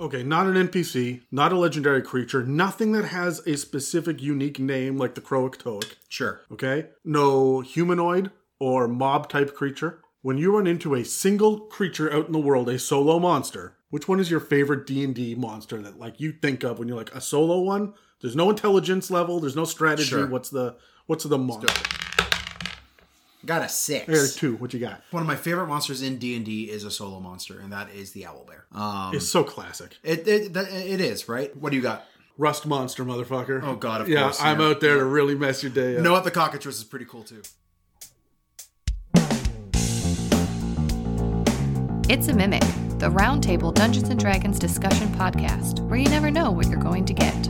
Okay, not an NPC, not a legendary creature, nothing that has a specific unique name like the Croatoic. Sure. Okay? No humanoid or mob type creature. When you run into a single creature out in the world, a solo monster, which one is your favorite D&D monster that like you think of when you're like a solo one? There's no intelligence level, there's no strategy. Sure. What's the what's the monster? Got a six. Here, two. What you got? One of my favorite monsters in D and D is a solo monster, and that is the owl bear. Um, It's so classic. it, it that- it is right. What do you got? Rust monster, motherfucker. Oh, God, of yeah, course, I'm out there to really mess your day up. Know what the cockatrice is pretty cool too. It's a Mimic, the Roundtable Dungeons and Dragons discussion podcast, where you never know what you're going to get.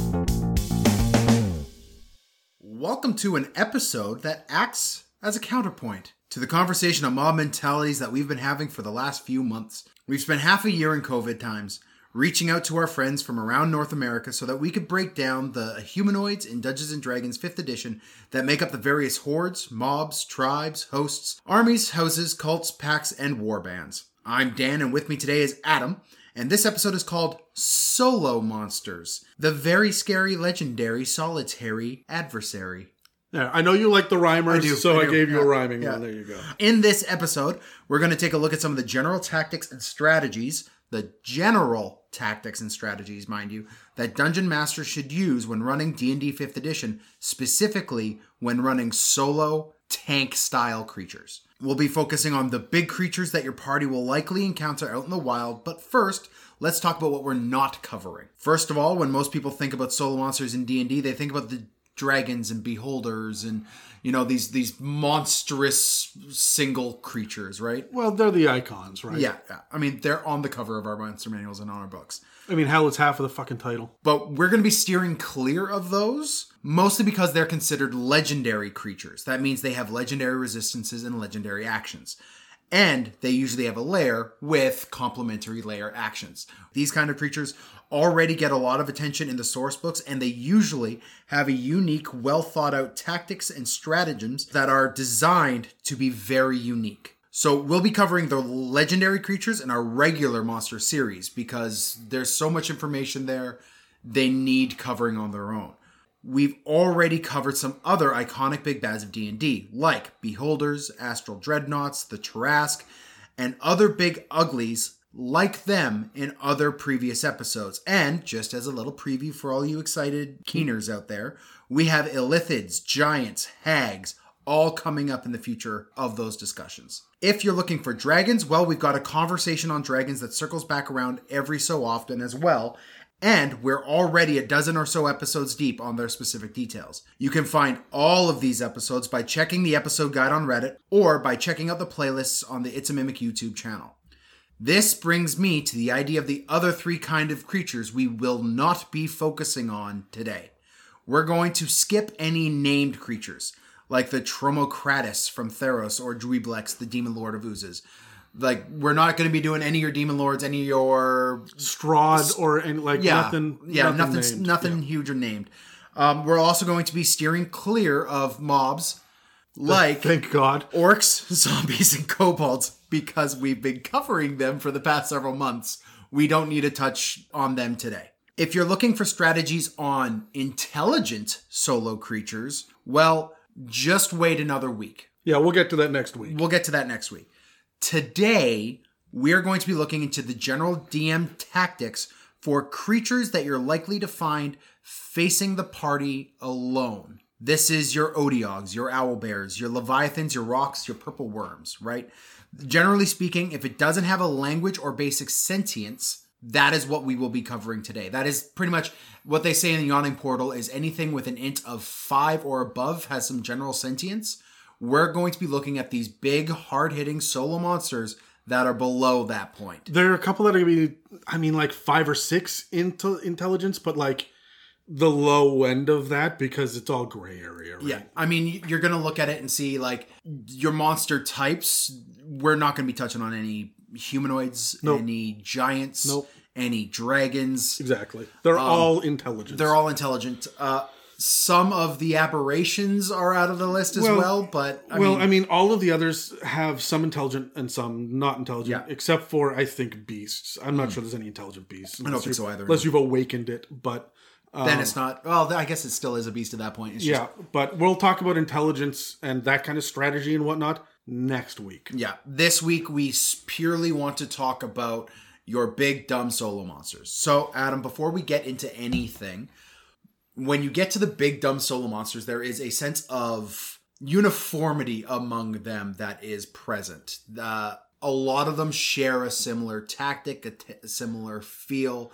Welcome to an episode that acts as a counterpoint to the conversation on mob mentalities that we've been having for the last few months. We've spent half a year in COVID times reaching out to our friends from around North America so that we could break down the humanoids in Dungeons and Dragons 5th edition that make up the various hordes, mobs, tribes, hosts, armies, houses, cults, packs, and war bands. I'm Dan, and with me today is Adam, and this episode is called Solo Monsters, the very scary, legendary, solitary adversary. Yeah, I know you like the rhymers, I do, so I I, do, gave you a rhyming yeah. one. There you go. In this episode, we're going to take a look at some of the general tactics and strategies, the general tactics and strategies, mind you, that dungeon masters should use when running D&D 5th edition, specifically when running solo tank style creatures. We'll be focusing on the big creatures that your party will likely encounter out in the wild, but first, let's talk about what we're not covering. First of all, when most people think about solo monsters in D&D, they think about the dragons and beholders and you know these these monstrous single creatures, right? Well, they're the icons, right? Yeah, yeah. I mean, they're on the cover of our monster manuals and on our books. I mean, hell, it's half of the fucking title. But we're going to be steering clear of those, mostly because they're considered legendary creatures. That means they have legendary resistances and legendary actions. And they usually have a lair with complementary lair actions. These kind of creatures already get a lot of attention in the source books, and they usually have a unique, well thought out tactics and stratagems that are designed to be very unique. So we'll be covering the legendary creatures in our regular monster series because there's so much information there, they need covering on their own. We've already covered some other iconic big bads of D&D, like Beholders, Astral Dreadnoughts, the Tarrasque, and other big uglies like them in other previous episodes. And just as a little preview for all you excited keeners out there, we have Illithids, Giants, Hags, all coming up in the future of those discussions. If you're looking for dragons, well, we've got a conversation on dragons that circles back around every so often as well. And we're already a dozen or so episodes deep on their specific details. You can find all of these episodes by checking the episode guide on Reddit or by checking out the playlists on the It's a Mimic YouTube channel. This brings me to the idea of the other three kind of creatures we will not be focusing on today. We're going to skip any named creatures, like the Tromokratis from Theros or Juiblex, the Demon Lord of Oozes. Like, we're not going to be doing any of your Demon Lords, any of your Strahd or any, like yeah, nothing. yeah, nothing, nothing, nothing huge or named. Um, we're also going to be steering clear of mobs like Thank God. orcs, zombies, and kobolds because we've been covering them for the past several months. We don't need to touch on them today. If you're looking for strategies on intelligent solo creatures, well, just wait another week. Yeah, we'll get to that next week. We'll get to that next week. Today, we're going to be looking into the general DM tactics for creatures that you're likely to find facing the party alone. This is your Otyughs, your Owlbears, your Leviathans, your Rocs, your Purple Worms, right? Generally speaking, if it doesn't have a language or basic sentience, that is what we will be covering today. That is pretty much what they say in the Yawning Portal is anything with an int of five or above has some general sentience. We're going to be looking at these big, hard hitting solo monsters that are below that point. There are a couple that are gonna be, I mean, like five or six into intelligence, but like the low end of that because it's all gray area. Right? Yeah, I mean, you're gonna look at it and see like your monster types. We're not gonna be touching on any humanoids, Nope. any giants, Nope. any dragons. exactly. They're all intelligent. They're all intelligent. Uh, some of the aberrations are out of the list as well, Well- but I well, mean, I mean, all of the others have some intelligent and some not intelligent, Yeah. Except for I think beasts. I'm not sure there's any intelligent beasts. I don't think so either. Unless you've awakened it, but then um, it's not. Well, I guess it still is a beast at that point. It's just, yeah. But we'll talk about intelligence and that kind of strategy and whatnot next week. yeah. This week we purely want to talk about your big dumb solo monsters. So, Adam, before we get into anything, when you get to the big dumb solo monsters, there is a sense of uniformity among them that is present. Uh, a lot of them share a similar tactic, a, similar feel.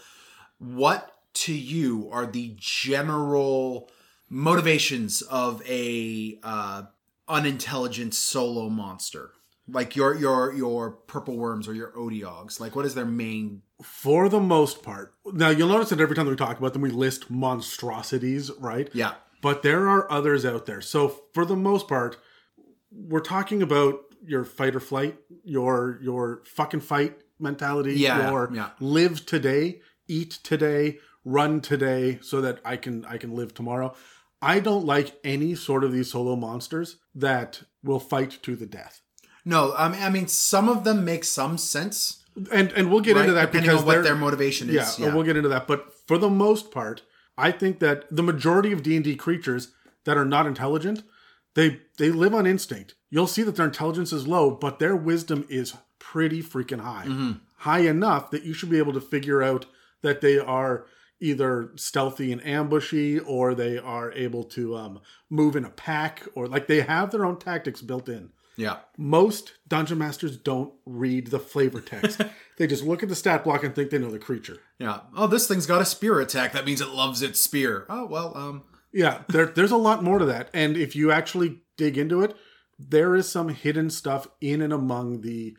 What to you are the general motivations of a uh, unintelligent solo monster? Like your your your purple worms or your otyughs. Like what is their main For the most part, now you'll notice that every time that we talk about them, we list monstrosities, right? Yeah. But there are others out there. So for the most part, we're talking about your fight or flight, your your fucking fight mentality, Yeah, your yeah. live today, eat today, run today, so that I can I can live tomorrow. I don't like any sort of these solo monsters that will fight to the death. No, I mean, I mean some of them make some sense. And and we'll get right? into that depending because what their motivation yeah, is. Yeah, we'll get into that. But for the most part, I think that the majority of D and D creatures that are not intelligent, they they live on instinct. You'll see that their intelligence is low, but their wisdom is pretty freaking high, Mm-hmm. high enough that you should be able to figure out that they are either stealthy and ambushy, or they are able to um, move in a pack, or like they have their own tactics built in yeah. most dungeon masters don't read the flavor text. they just look at the stat block and think they know the creature. Yeah. Oh, this thing's got a spear attack. That means it loves its spear. Oh well. Um. Yeah, there, there's a lot more to that. And if you actually dig into it, there is some hidden stuff in and among the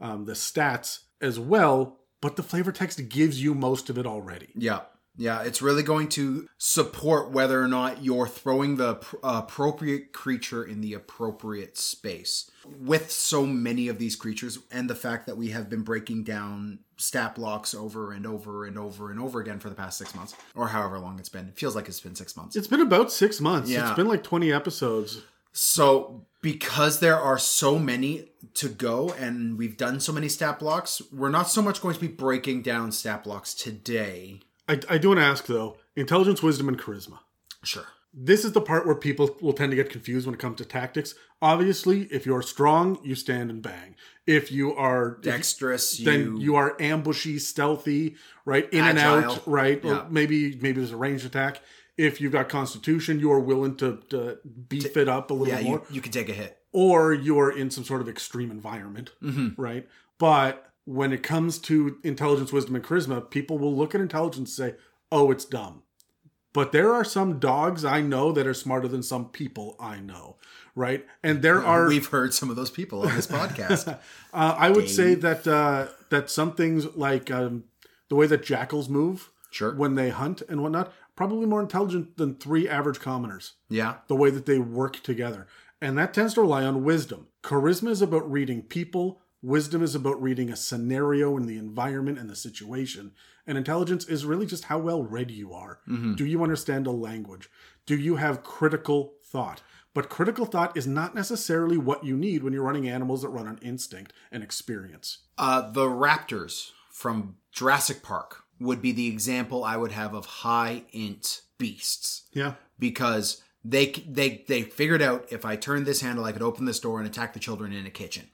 um, the stats as well. But the flavor text gives you most of it already. Yeah. Yeah. It's really going to support whether or not you're throwing the pr- appropriate creature in the appropriate space. With so many of these creatures, and the fact that we have been breaking down stat blocks over and over and over and over again for the past six months, or however long it's been. It feels like it's been six months. It's been about six months. Yeah. It's been like 20 episodes. So, because there are so many to go and we've done so many stat blocks, we're not so much going to be breaking down stat blocks today. I, I do want to ask though intelligence, wisdom, and charisma. Sure. This is the part where people will tend to get confused when it comes to tactics. Obviously, if you're strong, you stand and bang. If you are Dexterous, you, then you are ambushy, stealthy, right? In and out, right? Or Yeah. maybe maybe there's a ranged attack. If you've got constitution, you are willing to, to beef it up a little yeah, more. you, you can take a hit. Or you are in some sort of extreme environment, Mm-hmm. right? But when it comes to intelligence, wisdom, and charisma, people will look at intelligence and say, oh, it's dumb. But there are some dogs I know that are smarter than some people I know, right? And there are We've heard some of those people on this podcast. uh, I would say that uh, that some things like um, the way that jackals move Sure. when they hunt and whatnot, probably more intelligent than three average commoners. Yeah. The way that they work together, and that tends to rely on wisdom. Charisma is about reading people. Wisdom is about reading a scenario and the environment and the situation. And intelligence is really just how well read you are. Do you understand a language? Do you have critical thought? But critical thought is not necessarily what you need when you're running animals that run on instinct and experience. Uh, the raptors from Jurassic Park would be the example I would have of high int beasts. Yeah. because they they they figured out if I turned this handle, I could open this door and attack the children in a kitchen.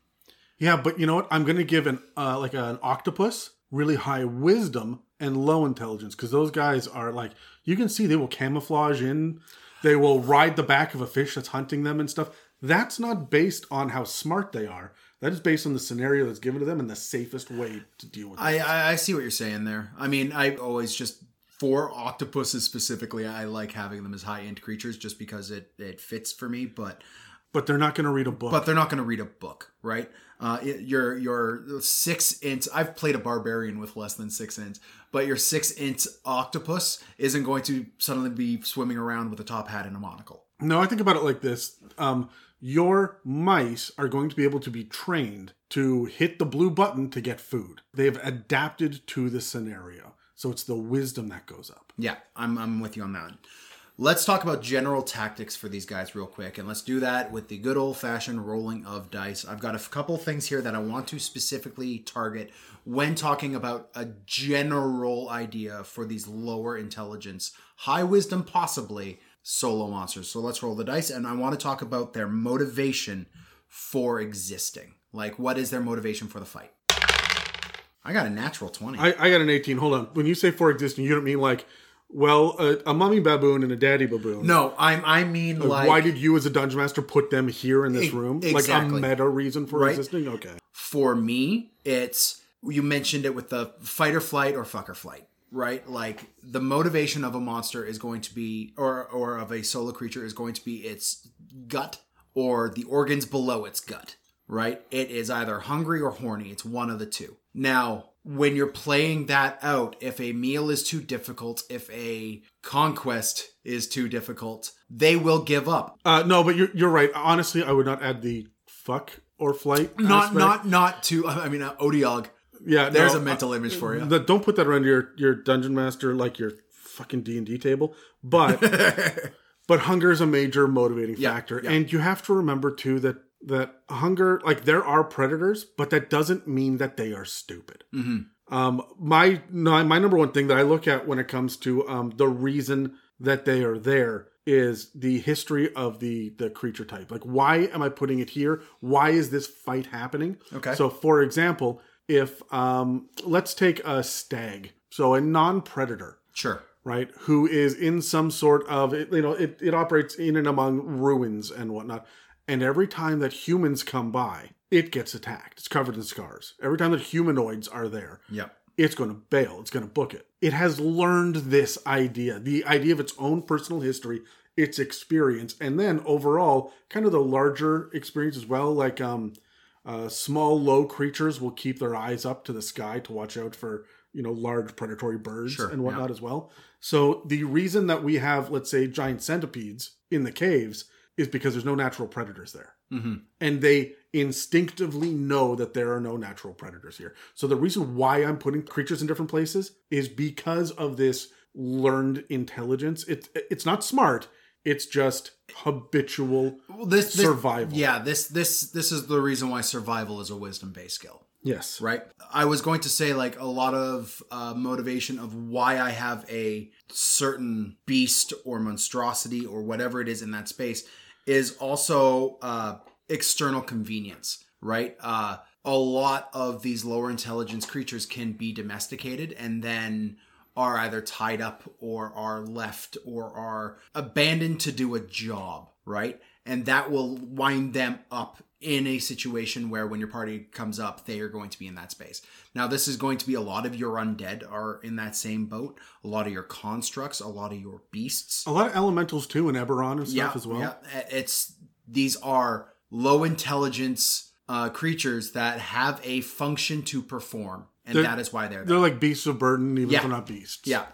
Yeah, but you know what? I'm going to give an uh, like an octopus really high wisdom and low intelligence because those guys are like you can see they will camouflage in, they will ride the back of a fish that's hunting them and stuff. That's not based on how smart they are. That is based on the scenario that's given to them and the safest way to deal with it. I, I I see what you're saying there. I mean, I always just for octopuses specifically, I like having them as high end creatures just because it it fits for me. But But they're not going to read a book. but they're not going to read a book, right? Uh, it- your your six int. I've played a barbarian with less than six int, but your six int octopus isn't going to suddenly be swimming around with a top hat and a monocle. No, I think about it like this. Um, your mice are going to be able to be trained to hit the blue button to get food. They've adapted to the scenario. So it's the wisdom that goes up. Yeah, I'm I'm with you on that. Let's talk about general tactics for these guys real quick, and let's do that with the good old fashioned rolling of dice. I've got a couple things here that I want to specifically target when talking about a general idea for these lower intelligence, high wisdom, possibly solo monsters. So let's roll the dice, and I want to talk about their motivation for existing. Like, what is their motivation for the fight? I got a natural 20. I, I got an 18. Hold on. When you say for existing, you don't mean like, well, a, a mummy baboon and a daddy baboon. no, I'm, I mean, uh, like, Why did you, as a dungeon master, put them here in this E- room? exactly. Like a meta reason for Right. existing? Okay. for me, it's you mentioned it with the fight or flight or fuck or flight, right? Like the motivation of a monster is going to be, or or of a solo creature is going to be its gut or the organs below its gut, right? It is either hungry or horny. It's one of the two. Now, when you're playing that out, if a meal is too difficult, if a conquest is too difficult, they will give up. Uh, no, but you're, you're right. Honestly, I would not add the fuck or flight. Not aspect. not not to. I mean, uh, Otyugh. Yeah, There's no, a mental image for you. uh, the- don't put that around your, your dungeon master like your fucking D&D table. But but hunger is a major motivating Yeah, factor yeah. and you have to remember too that that hunger like there are predators but that doesn't mean that they are stupid Mm-hmm. um my my number one thing that i look at when it comes to um the reason that they are there is the history of the the creature type like why am i putting it here why is this fight happening Okay. so for example if um let's take a stag so a non-predator Sure. right? Who is in some sort of, you know, it, it operates in and among ruins and whatnot. And every time that humans come by, it gets attacked. It's covered in scars. Every time that humanoids are there, Yep. it's going to bail. It's going to book it. It has learned this idea, the idea of its own personal history, its experience, and then overall, kind of the larger experience as well. Like, um, uh, small, low creatures will keep their eyes up to the sky to watch out for, you know, large predatory birds Sure, and whatnot as well. So the reason that we have, let's say, giant centipedes in the caves is because there's no natural predators there Mm-hmm. and they instinctively know that there are no natural predators here. So the reason why I'm putting creatures in different places is because of this learned intelligence. It it's not smart. It's just habitual. Well, this, this Survival. Yeah. This this this is the reason why survival is a wisdom based skill. Yes. Right. I was going to say like a lot of uh, motivation of why I have a certain beast or monstrosity or whatever it is in that space is also uh, external convenience. Right. Uh, a lot of these lower intelligence creatures can be domesticated and then are either tied up or are left or are abandoned to do a job, right? And that will wind them up in a situation where when your party comes up, they are going to be in that space. Now, this is going to be a lot of your undead are in that same boat, a lot of your constructs, a lot of your beasts A lot of elementals too, and Eberron and stuff as well. yeah, it's these are low intelligence uh, creatures that have a function to perform, and They're- that is why they're there. They're like beasts of burden, even Yeah. if they're not beasts. Yeah,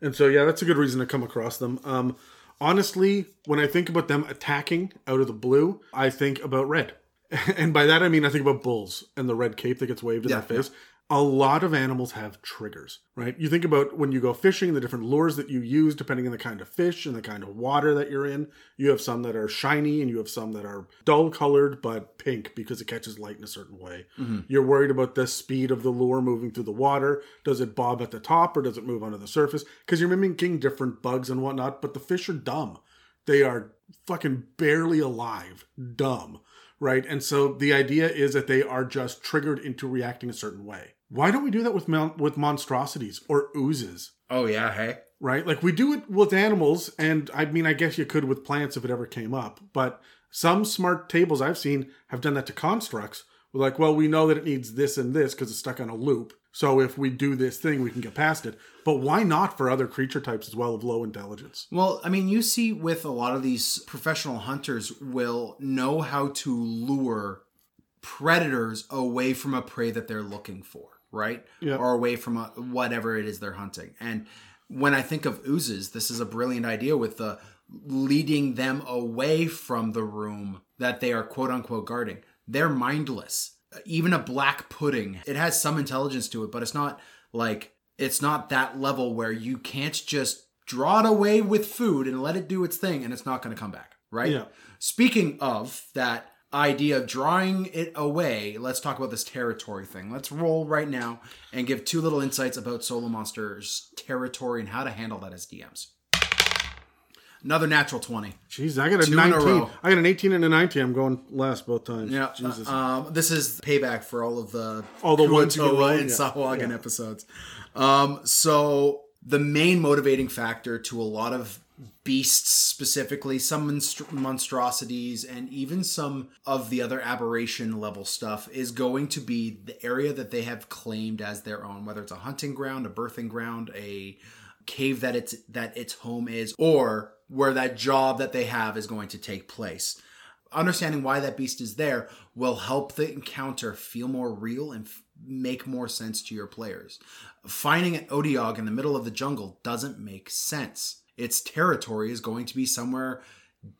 And so, yeah, that's a good reason to come across them. Um, honestly, when I think about them attacking out of the blue, I think about red. And by that, I mean, I think about bulls and the red cape that gets waved in Yeah, their face. A lot of animals have triggers, right? You think about when you go fishing, the different lures that you use, depending on the kind of fish and the kind of water that you're in. You have some that are shiny and you have some that are dull colored but pink because it catches light in a certain way. Mm-hmm. You're worried about the speed of the lure moving through the water. Does it bob at the top or does it move onto the surface? Because you're mimicking different bugs and whatnot, but the fish are dumb. They are fucking barely alive, dumb, right? And so the idea is that they are just triggered into reacting a certain way. Why don't we do that with mon- with monstrosities or oozes? Oh yeah, hey. right? Like we do it with animals, and I mean, I guess you could with plants if it ever came up. But some smart tables I've seen have done that to constructs. We're like, well, we know that it needs this and this because it's stuck on a loop. So if we do this thing, we can get past it. But why not for other creature types as well of low intelligence? Well, I mean, you see with a lot of these professional hunters will know how to lure predators away from a prey that they're looking for, right? Yeah. Or away from a, whatever it is they're hunting. And when I think of oozes, this is a brilliant idea with the leading them away from the room that they are quote unquote guarding. They're mindless. Even a black pudding, it has some intelligence to it, but it's not like it's not that level where you can't just draw it away with food and let it do its thing, and it's not going to come back, right? Yeah. Speaking of that idea of drawing it away, let's talk about this territory thing. Let's roll right now and give two little insights about Solo Monsters territory and how to handle that as DMs. Another natural 20. Jeez, I got a Two in a 19. row. I got an 18 and a 19. I'm going last both times. Yeah, Jesus. Um, this is payback for all of the All the ones who get Kuo-toa wrong, and yeah. Sahuagin episodes. Um, so the main motivating factor to a lot of beasts, specifically some monstr- monstrosities, and even some of the other aberration level stuff, is going to be the area that they have claimed as their own, whether it's a hunting ground, a birthing ground, a cave that its that its home is, or where that job that they have is going to take place understanding why that beast is there will help the encounter feel more real and f- make more sense to your players. Finding an Otyugh in the middle of the jungle doesn't make sense. Its territory is going to be somewhere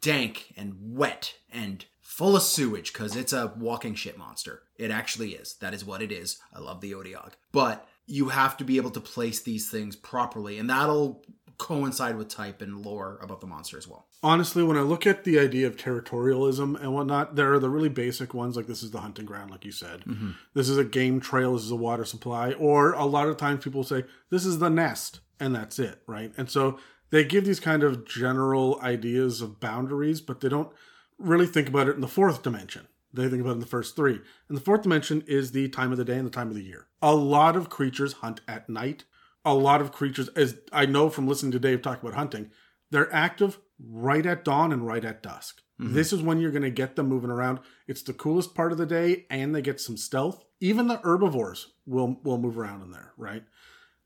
dank and wet and full of sewage because it's a walking shit monster. It actually is. That is what it is. I love the Otyugh. But you have to be able to place these things properly, and that'll coincide with type and lore about the monster as well. Honestly, when I look at the idea of territorialism and whatnot, there are the really basic ones, like this is the hunting ground, like you said. Mm-hmm. This is a game trail, this is a water supply. Or a lot of times people say, this is the nest, and that's it, right? And so they give these kind of general ideas of boundaries, but they don't really think about it in the fourth dimension. They think about in the first three. And the fourth dimension is the time of the day and the time of the year. A lot of creatures hunt at night. A lot of creatures, as I know from listening to Dave talk about hunting, they're active right at dawn and right at dusk. This is when you're going to get them moving around. It's the coolest part of the day, and they get some stealth. Even the herbivores will will move around in there, right?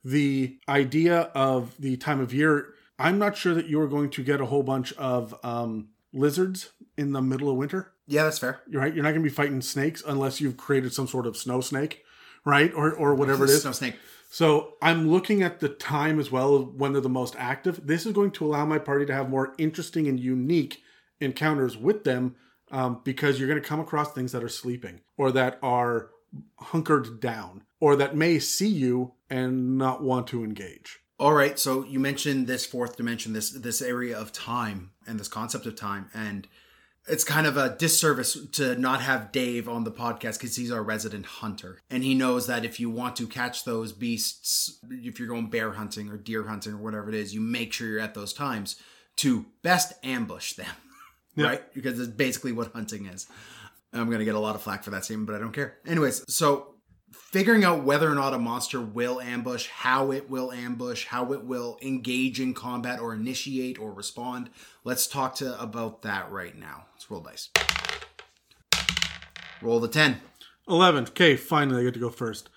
The idea of the time of year, I'm not sure that you are going to get a whole bunch of um, lizards in the middle of winter. Yeah, that's fair. You're right. You're not going to be fighting snakes unless you've created some sort of snow snake, right? Or or whatever it is. Snow snake. So I'm looking at the time as well when they're the most active. This is going to allow my party to have more interesting and unique encounters with them um, because you're going to come across things that are sleeping or that are hunkered down or that may see you and not want to engage. All right, so you mentioned this fourth dimension, this this area of time and this concept of time, and it's kind of a disservice to not have Dave on the podcast because he's our resident hunter, and he knows that if you want to catch those beasts, if you're going bear hunting or deer hunting or whatever it is, you make sure you're at those times to best ambush them, right? Because it's basically what hunting is. I'm gonna get a lot of flack for that statement, but I don't care. Anyways, so figuring out whether or not a monster will ambush, how it will ambush, how it will engage in combat or initiate or respond. Let's talk to about that right now. Let's roll dice. Roll the 10. 11. Okay, finally I get to go first.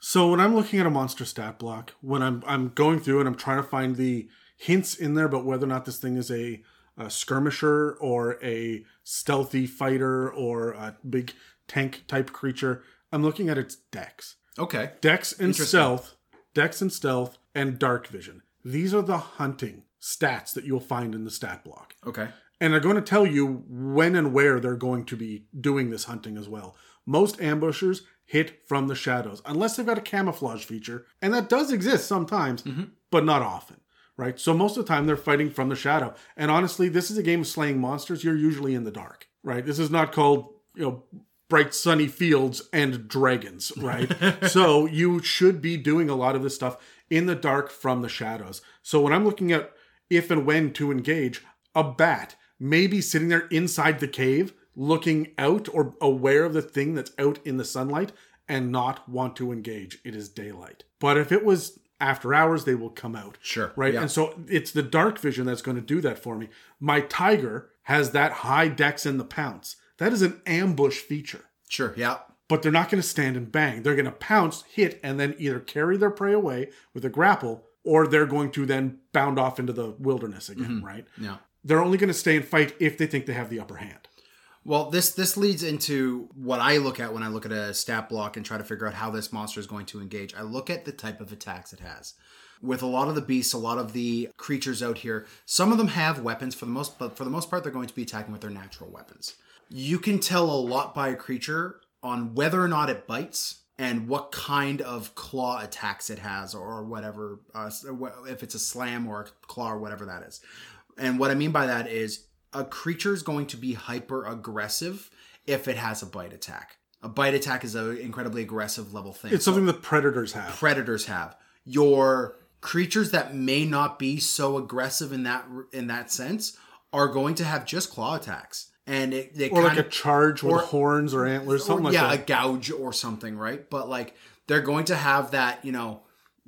So when I'm looking at a monster stat block, when I'm I'm going through and I'm trying to find the hints in there about whether or not this thing is a, a skirmisher or a stealthy fighter or a big tank type creature, I'm looking at its dex. Okay. Dex and stealth, dex and stealth, and dark vision. These are the hunting stats that you'll find in the stat block. Okay. And they're going to tell you when and where they're going to be doing this hunting as well. Most ambushers hit from the shadows, unless they've got a camouflage feature, and that does exist sometimes, mm-hmm. but not often, right? So most of the time they're fighting from the shadow. And honestly, this is a game of slaying monsters. You're usually in the dark, right? This is not called, you know, bright sunny fields and dragons, right? so you should be doing a lot of this stuff in the dark from the shadows. So when I'm looking at if and when to engage, a bat may be sitting there inside the cave looking out or aware of the thing that's out in the sunlight and not want to engage. It is daylight. But if it was after hours, they will come out. Sure. Right. Yeah. And so it's the dark vision that's going to do that for me. My tiger has that high dex in the pounce. That is an ambush feature Sure. Yeah. but they're not going to stand and bang. They're going to pounce, hit, and then either carry their prey away with a grapple, or they're going to then bound off into the wilderness again, mm-hmm. right? Yeah. They're only going to stay and fight if they think they have the upper hand. Well, this this leads into what I look at when I look at a stat block and try to figure out how this monster is going to engage. I look at the type of attacks it has. With a lot of the beasts, a lot of the creatures out here, some of them have weapons for the most, but for the most part, they're going to be attacking with their natural weapons. You can tell a lot by a creature on whether or not it bites and what kind of claw attacks it has or whatever uh, if it's a slam or a claw or whatever that is and what i mean by that is a creature is going to be hyper aggressive if it has a bite attack a bite attack is an incredibly aggressive level thing It's something that predators have. predators have. Your creatures that may not be so aggressive in that in that sense are going to have just claw attacks, and it, it Or like kind a charge with or- horns or antlers, or, something like that. yeah, that. a gouge or something, right? But like they're going to have that, you know,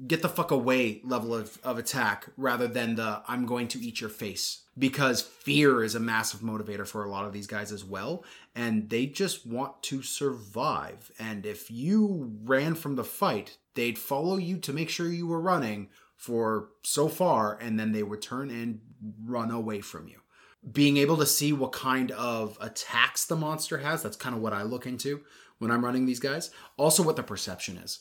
get the fuck away level of, of attack rather than the I'm going to eat your face. Because fear is a massive motivator for a lot of these guys as well. And they just want to survive. And if you ran from the fight, they'd follow you to make sure you were running for so far, and then they would turn and run away from you being able to see what kind of attacks the monster has that's kind of what i look into when i'm running these guys also what the perception is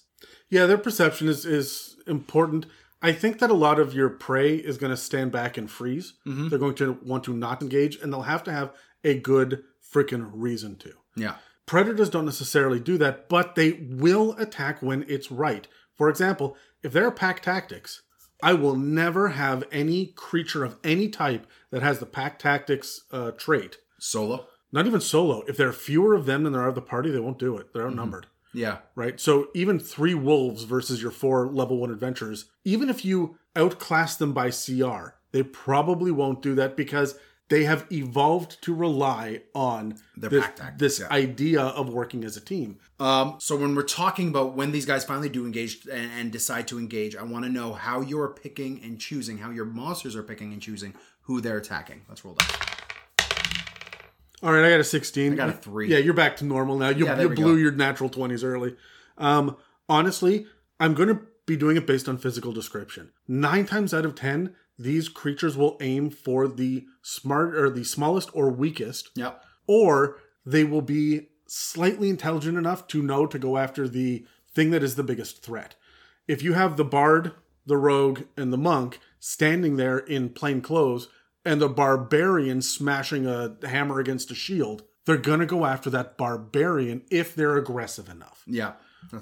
Yeah, their perception is is important. I think that a lot of your prey is going to stand back and freeze. Mm-hmm. They're going to want to not engage, and they'll have to have a good freaking reason to. yeah Predators don't necessarily do that, but they will attack when it's right. For example, if there are pack tactics, I will never have any creature of any type that has the pack tactics uh, trait. solo Not even solo. If there are fewer of them than there are of the party, they won't do it. They're outnumbered yeah right? So even three wolves versus your four level one adventurers, even if you outclass them by CR, they probably won't do that because they have evolved to rely on Their this, pack this yeah. idea of working as a team. um so when we're talking about when these guys finally do engage and, and decide to engage i want to know how you're picking and choosing how your monsters are picking and choosing who they're attacking let's roll that All right, I got a 16. I got a three. Yeah, you're back to normal now. You, Yeah, you blew go. your natural 20s early. Um, honestly, I'm going to be doing it based on physical description. Nine times out of 10, these creatures will aim for the smart or the smallest or weakest yep or they will be slightly intelligent enough to know to go after the thing that is the biggest threat. If you have the bard, the rogue, and the monk standing there in plain clothes, and the barbarian smashing a hammer against a shield, they're gonna go after that barbarian if they're aggressive enough. yeah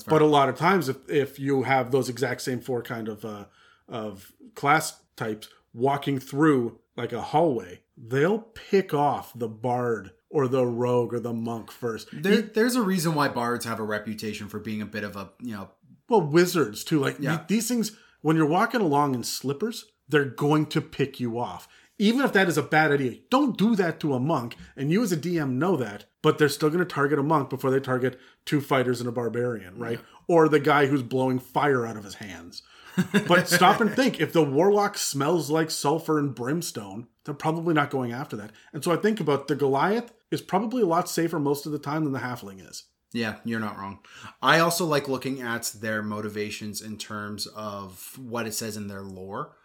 But a lot of times, if if you have those exact same four kind of uh, of class types walking through like a hallway, they'll pick off the bard or the rogue or the monk first. there, there's a reason why bards have a reputation for being a bit of a you know Well, wizards too. Like Yeah. th- these things, when you're walking along in slippers, they're going to pick you off. Even if that is a bad idea, don't do that to a monk. And you as a DM know that, but they're still going to target a monk before they target two fighters and a barbarian, right? Or the guy who's blowing fire out of his hands. But stop and think if the warlock smells like sulfur and brimstone, they're probably not going after that. And so I think about the Goliath is probably a lot safer most of the time than the halfling is. Yeah, you're not wrong. I also like looking at their motivations in terms of what it says in their lore.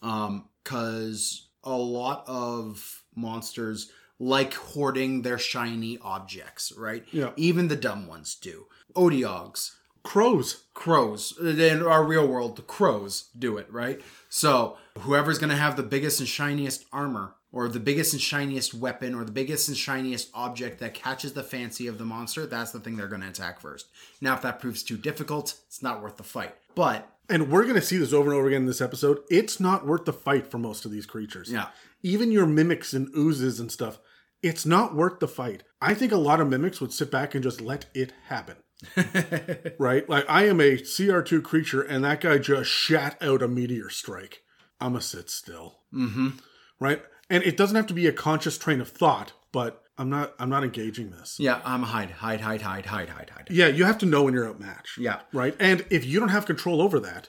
Um, cause a lot of monsters like hoarding their shiny objects, right? Yeah. Even the dumb ones do. Otyughs, Crows. crows in our real world the crows do it right so whoever's going to have the biggest and shiniest armor or the biggest and shiniest weapon or the biggest and shiniest object that catches the fancy of the monster that's the thing they're going to attack first now if that proves too difficult it's not worth the fight but And we're going to see this over and over again in this episode. It's not worth the fight for most of these creatures. Yeah. Even your mimics and oozes and stuff, it's not worth the fight. I think a lot of mimics would sit back and just let it happen. right? Like, I am a CR2 creature, and that guy just shat out a meteor strike. I'm to sit still. mm-hmm. Right? And it doesn't have to be a conscious train of thought, but I'm not I'm not engaging this. yeah i'm a hide hide hide hide hide hide hide Yeah, you have to know when you're outmatched. Yeah. Right? And if you don't have control over that,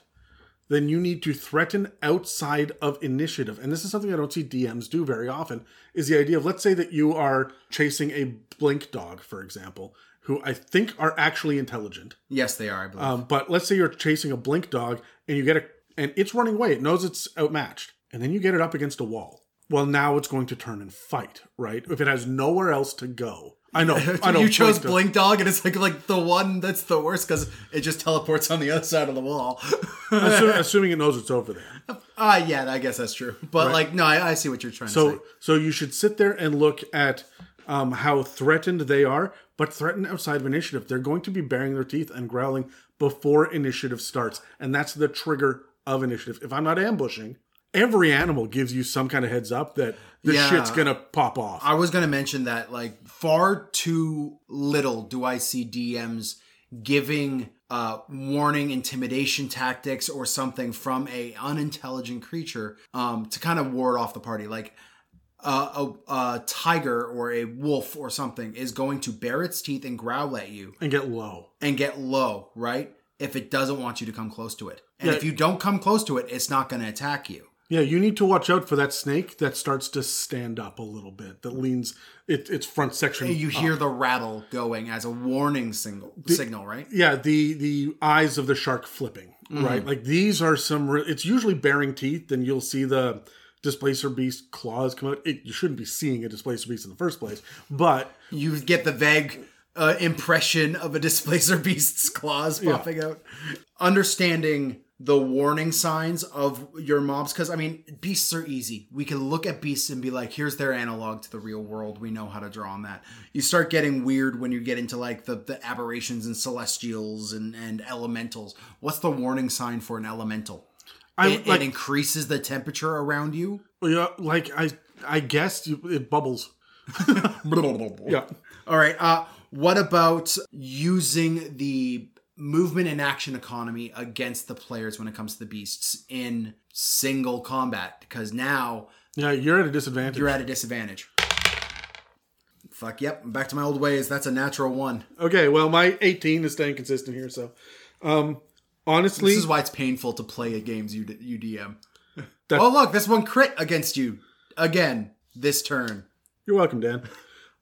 then you need to threaten outside of initiative. And this is something I don't see DMs do very often, is the idea of let's say that you are chasing a blink dog, for example, who I think are actually intelligent. yes they are i believe Um, but let's say you're chasing a blink dog and you get a and it's running away, it knows it's outmatched, and then you get it up against a wall. Well, now it's going to turn and fight, right? If it has nowhere else to go. I know. I know. you chose Blink Dog- Blink Dog, and it's like like the one that's the worst because it just teleports on the other side of the wall. Assu- assuming it knows it's over there. Ah, yeah, I guess that's true. But like, no, I, I see what you're trying to say. So so you should sit there and look at um, how threatened they are, but threaten outside of initiative, they're going to be baring their teeth and growling before initiative starts. And that's the trigger of initiative. If I'm not ambushing, every animal gives you some kind of heads up that the Yeah. shit's gonna pop off. I was going to mention that like far too little do I see DMs giving uh, warning intimidation tactics or something from a unintelligent creature um, to kind of ward off the party. Like uh, a, a tiger or a wolf or something is going to bare its teeth and growl at you and get low. and get low, right? If it doesn't want you to come close to it. And Yeah. if you don't come close to it, it's not going to attack you. Yeah, you need to watch out for that snake that starts to stand up a little bit, that leans it, its front section. You up. hear the rattle going as a warning signal, signal, right? yeah the the eyes of the shark flipping Mm-hmm. right like these are some it's usually baring teeth and you'll see the displacer beast claws come out it, you shouldn't be seeing a displacer beast in the first place but you get the vague uh, impression of a displacer beast's claws popping out. Understanding the warning signs of your mobs, because I mean, beasts are easy. We can look at beasts and be like, here's their analog to the real world. We know how to draw on that. You start getting weird when you get into like the, the aberrations and celestials and, and elementals. What's the warning sign for an elemental? I It, like it increases the temperature around you. yeah, like i i guess you, it bubbles yeah All right. Uh, what about using the movement and action economy against the players when it comes to the beasts in single combat? Because now yeah you're at a disadvantage you're at a disadvantage. Fuck yep. Back to my old ways. That's a natural one. okay well my 18 is staying consistent here so um honestly This is why it's painful to play at games you you DM. That- oh look, this one crit against you again this turn. You're welcome, Dan.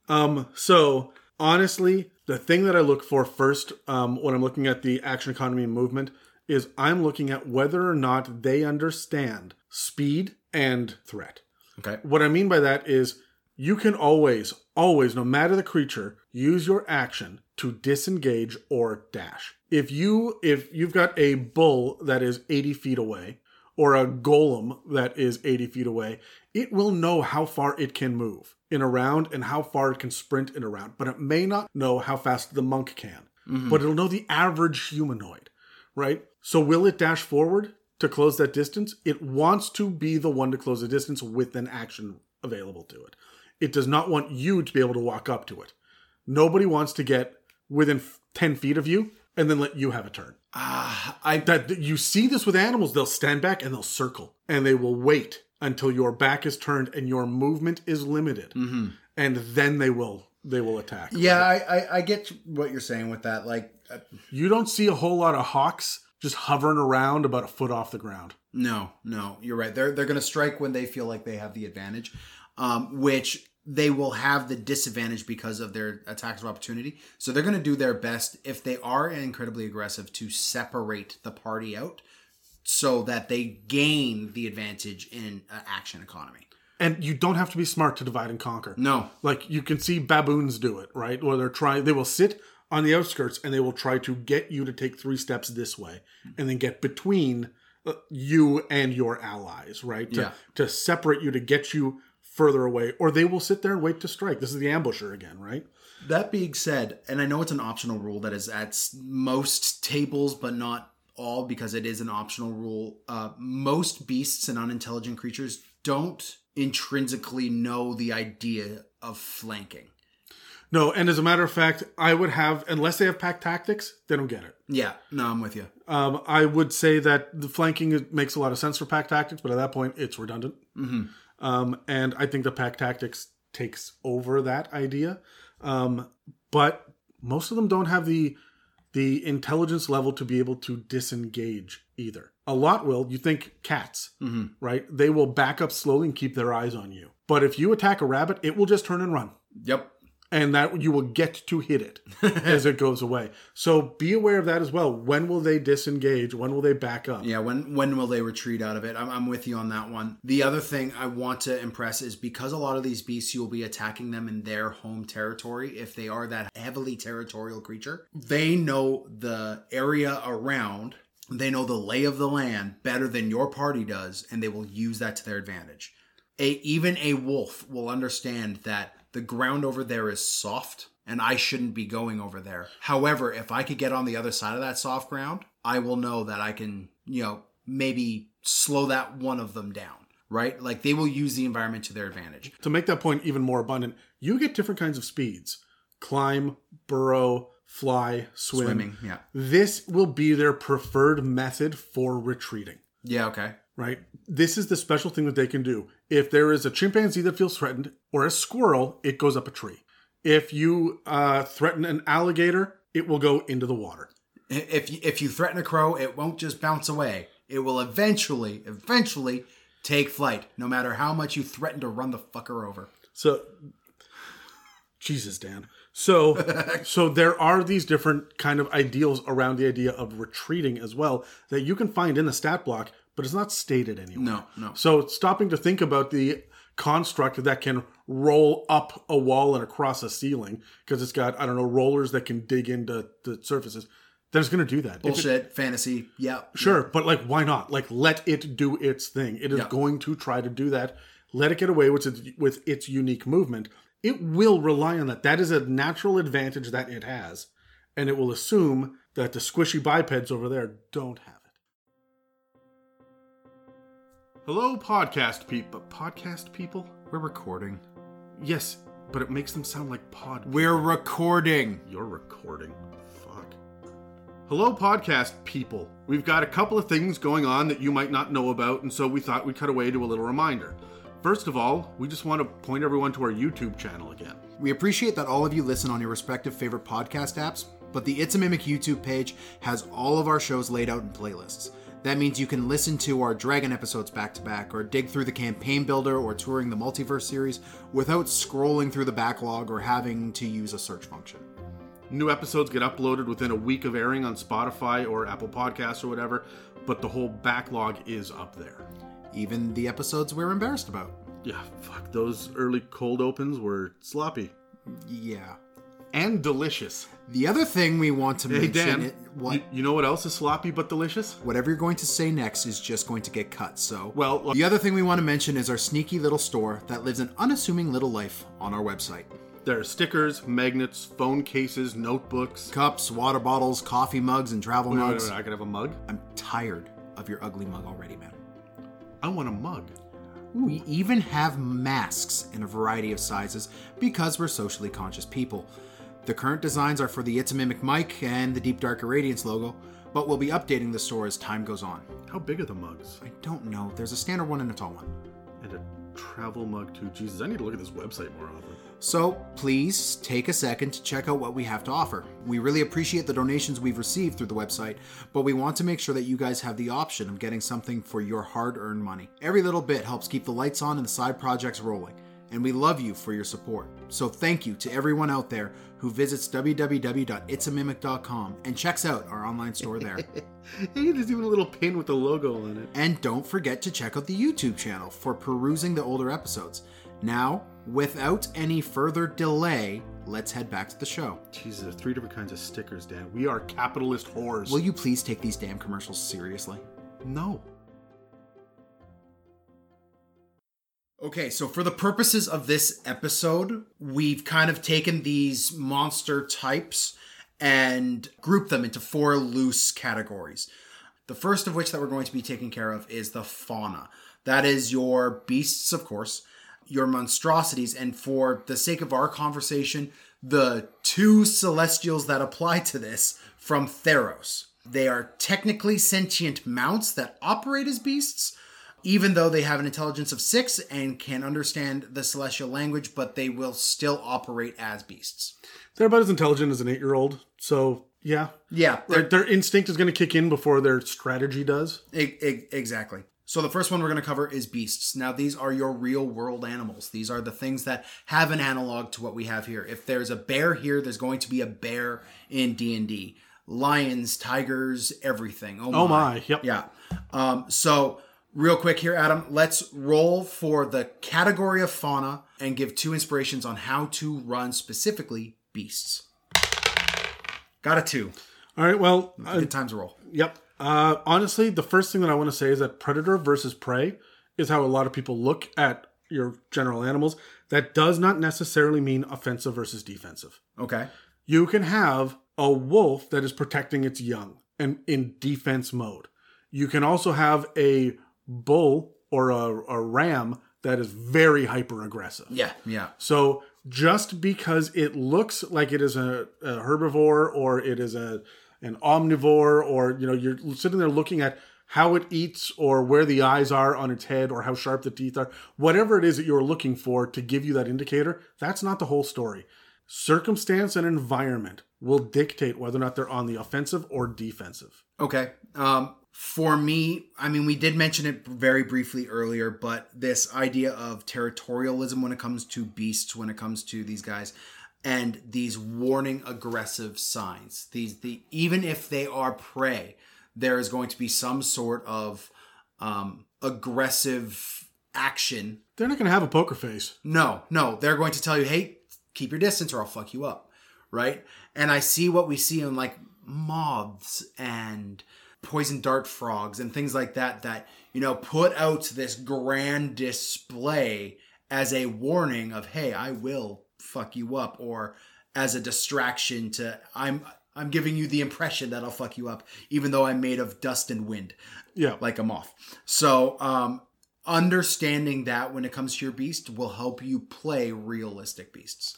Um, so honestly, the thing that I look for first um, when I'm looking at the action economy and movement is I'm looking at whether or not they understand speed and threat. Okay. What I mean by that is you can always, always, no matter the creature, use your action to disengage or dash. If you if you've got a bull that is 80 feet away or a golem that is 80 feet away, it will know how far it can move in a round and how far it can sprint in a round, but it may not know how fast the monk can. Mm-hmm. But it'll know the average humanoid, right? So will it dash forward to close that distance? It wants to be the one to close the distance with an action available to it. It does not want you to be able to walk up to it. Nobody wants to get within 10 feet of you and then let you have a turn. Ah, I That you see this with animals, they'll stand back and they'll circle and they will wait until your back is turned and your movement is limited. And then they will they will attack. yeah, I, I I get what you're saying with that. Like uh, You don't see a whole lot of hawks just hovering around about a foot off the ground. No, no, you're right. They're they're going to strike when they feel like they have the advantage, um, which they will have the disadvantage because of their attacks of opportunity. So they're going to do their best if they are incredibly aggressive to separate the party out, so that they gain the advantage in uh, action economy. And you don't have to be smart to divide and conquer. No, Like you can see baboons do it, right? Where they're trying, they will sit on the outskirts and they will try to get you to take three steps this way, and then get between uh, you and your allies, right? To, Yeah. to separate you to get you further away, or they will sit there and wait to strike. This is the ambusher again, right? That being said, and I know it's an optional rule that is at most tables, but not all because it is an optional rule. Uh, most beasts and unintelligent creatures don't intrinsically know the idea of flanking. No, and as a matter of fact, I would have unless they have pack tactics, they don't get it. Yeah, no, I'm with you. Um, I would say that the flanking makes a lot of sense for pack tactics, but at that point, it's redundant. Mm-hmm. Um, and I think the pack tactics takes over that idea. Um, but most of them don't have the the intelligence level to be able to disengage either. A lot will. You think cats, Mm-hmm. right? They will back up slowly and keep their eyes on you. But if you attack a rabbit, it will just turn and run Yep. And that you will get to hit it as it goes away. So be aware of that as well. When will they disengage? When will they back up? Yeah, when when will they retreat out of it? I'm, I'm with you on that one. The other thing I want to impress is because a lot of these beasts you'll be attacking them in their home territory if they are that heavily territorial creature. They know the area around, they know the lay of the land better than your party does and they will use that to their advantage. A even a wolf will understand that the ground over there is soft and I shouldn't be going over there. However, if I could get on the other side of that soft ground, I will know that I can, you know, maybe slow that one of them down, right? Like they will use the environment to their advantage. To make that point even more abundant, you get different kinds of speeds climb, burrow, fly, swim. Swimming, yeah. This will be their preferred method for retreating, Yeah, okay. right? This is the special thing that they can do. If there is a chimpanzee that feels threatened or a squirrel, it goes up a tree. If you uh, threaten an alligator, it will go into the water. If you, if you threaten a crow, it won't just bounce away. It will eventually, eventually take flight, no matter how much you threaten to run the fucker over. So, Jesus, Dan. So, so there are these different kind of ideals around the idea of retreating as well that you can find in the stat block, but it's not stated anywhere. No, no. So, stopping to think about the construct that can roll up a wall and across a ceiling because it's got I don't know rollers that can dig into the surfaces. Then it's going to do that. If it- Bullshit, fantasy, yeah. Sure, but like, why not? Like, let it do its thing. It is Yeah. going to try to do that. Let it get away with its, with its unique movement. It will rely on that. That is a natural advantage that it has, and it will assume that the squishy bipeds over there don't have Hello, podcast people. Podcast people? We're recording. Yes, but it makes them sound like pod. We're recording. You're recording. Fuck. Hello, podcast people. We've got a couple of things going on that you might not know about, and so we thought we'd cut away to a little reminder. First of all, we just want to point everyone to our YouTube channel again. We appreciate that all of you listen on your respective favorite podcast apps, but the It's a Mimic YouTube page has all of our shows laid out in playlists. That means you can listen to our Dragon episodes back to back, or dig through the campaign builder or touring the multiverse series without scrolling through the backlog or having to use a search function. New episodes get uploaded within a week of airing on Spotify or Apple Podcasts or whatever, but the whole backlog is up there. Even the episodes we're embarrassed about. Yeah, fuck, those early cold opens were sloppy Yeah. And delicious. The other thing we want to Hey, mention Dan, it, what You, you know what else is sloppy but delicious? whatever you're going to say next is just going to get cut. So, Well, look- the other thing we want to mention is our sneaky little store that lives an unassuming little life on our website. There are stickers, magnets, phone cases, notebooks. Cups, water bottles, coffee mugs, and travel Wait, wait, mugs. wait, I could have a mug. I'm tired of your ugly mug already, man. I want a mug. We even have masks in a variety of sizes because we're socially conscious people. The current designs are for the It's a Mimic mic and the Deep Dark Irradiance logo, but we'll be updating the store as time goes on. How big are the mugs? I don't know. There's a standard one and a tall one. And a travel mug too. Jesus, I need to look at this website more often. So please take a second to check out what we have to offer. We really appreciate the donations we've received through the website, but we want to make sure that you guys have the option of getting something for your hard earned money. Every little bit helps keep the lights on and the side projects rolling, and we love you for your support. So thank you to everyone out there who visits www.itsamimic.com and checks out our online store there. Hey, there's even a little pin with the logo on it. And don't forget to check out the YouTube channel for perusing the older episodes. Now, without any further delay, let's head back to the show. Jesus, there's three different kinds of stickers, Dan. We are capitalist whores. Will you please take these damn commercials seriously? No. Okay, so for the purposes of this episode, we've kind of taken these monster types and grouped them into four loose categories. The first of which that we're going to be taking care of is the fauna. That is your beasts, of course, your monstrosities, and for the sake of our conversation, the two celestials that apply to this from Theros. They are technically sentient mounts that operate as beasts, even though they have an intelligence of six and can understand the celestial language, but they will still operate as beasts. They're about as intelligent as an eight year old, so yeah. Yeah, Their, their instinct is going to kick in before their strategy does. Exactly. So the first one we're going to cover is beasts. Now these are your real world animals. These are the things that have an analog to what we have here. If there's a bear here, there's going to be a bear in D&D. Lions, tigers, everything. Oh my. Oh my, yep. Yeah. Um, so real quick here, Adam, let's roll for the category of fauna and give two inspirations on how to run specifically beasts. Got a two. All right, well, uh, Good time to roll. Yep. Uh, honestly, the first thing that I want to say is that predator versus prey is how a lot of people look at your general animals, that does not necessarily mean offensive versus defensive. Okay. You can have a wolf that is protecting its young and in defense mode. You can also have a bull or a, a ram that is very hyper aggressive. Yeah. Yeah. So just because it looks like it is a, a herbivore or it is a an omnivore or you know you're sitting there looking at how it eats or where the eyes are on its head or how sharp the teeth are, whatever it is that you're looking for to give you that indicator, that's not the whole story. Circumstance and environment will dictate whether or not they're on the offensive or defensive. Okay. Um, for me, I mean, we did mention it very briefly earlier, but this idea of territorialism when it comes to beasts, when it comes to these guys, and these warning aggressive signs, these the even if they are prey, there is going to be some sort of um, aggressive action They're not going to have a poker face. no, no, they're going to tell you, hey, keep your distance or I'll fuck you up. Right? And I see what we see in like moths and poison dart frogs and things like that, that, you know, put out this grand display as a warning of, hey, I will fuck you up, or as a distraction to, I'm. I'm giving you the impression that I'll fuck you up, even though I'm made of dust and wind Yeah. like a moth. So, um, understanding that when it comes to your beast will help you play realistic beasts.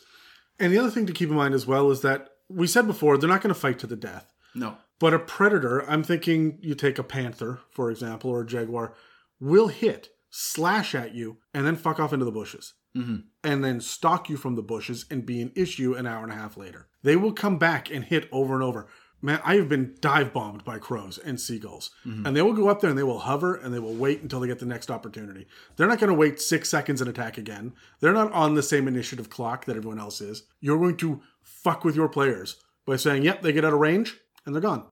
And the other thing to keep in mind as well is that we said before, they're not going to fight to the death. No. But a predator, I'm thinking you take a panther, for example, or a jaguar, will hit, slash at you, and then fuck off into the bushes. Mm-hmm. And then stalk you from the bushes and be an issue an hour and a half later. They will come back and hit over and over. Man, I have been dive bombed by crows and seagulls. And they will go up there and they will hover and they will wait until they get the next opportunity. They're not going to wait six seconds and attack again. They're not on the same initiative clock that everyone else is. You're going to fuck with your players by saying, yep, they get out of range and they're gone.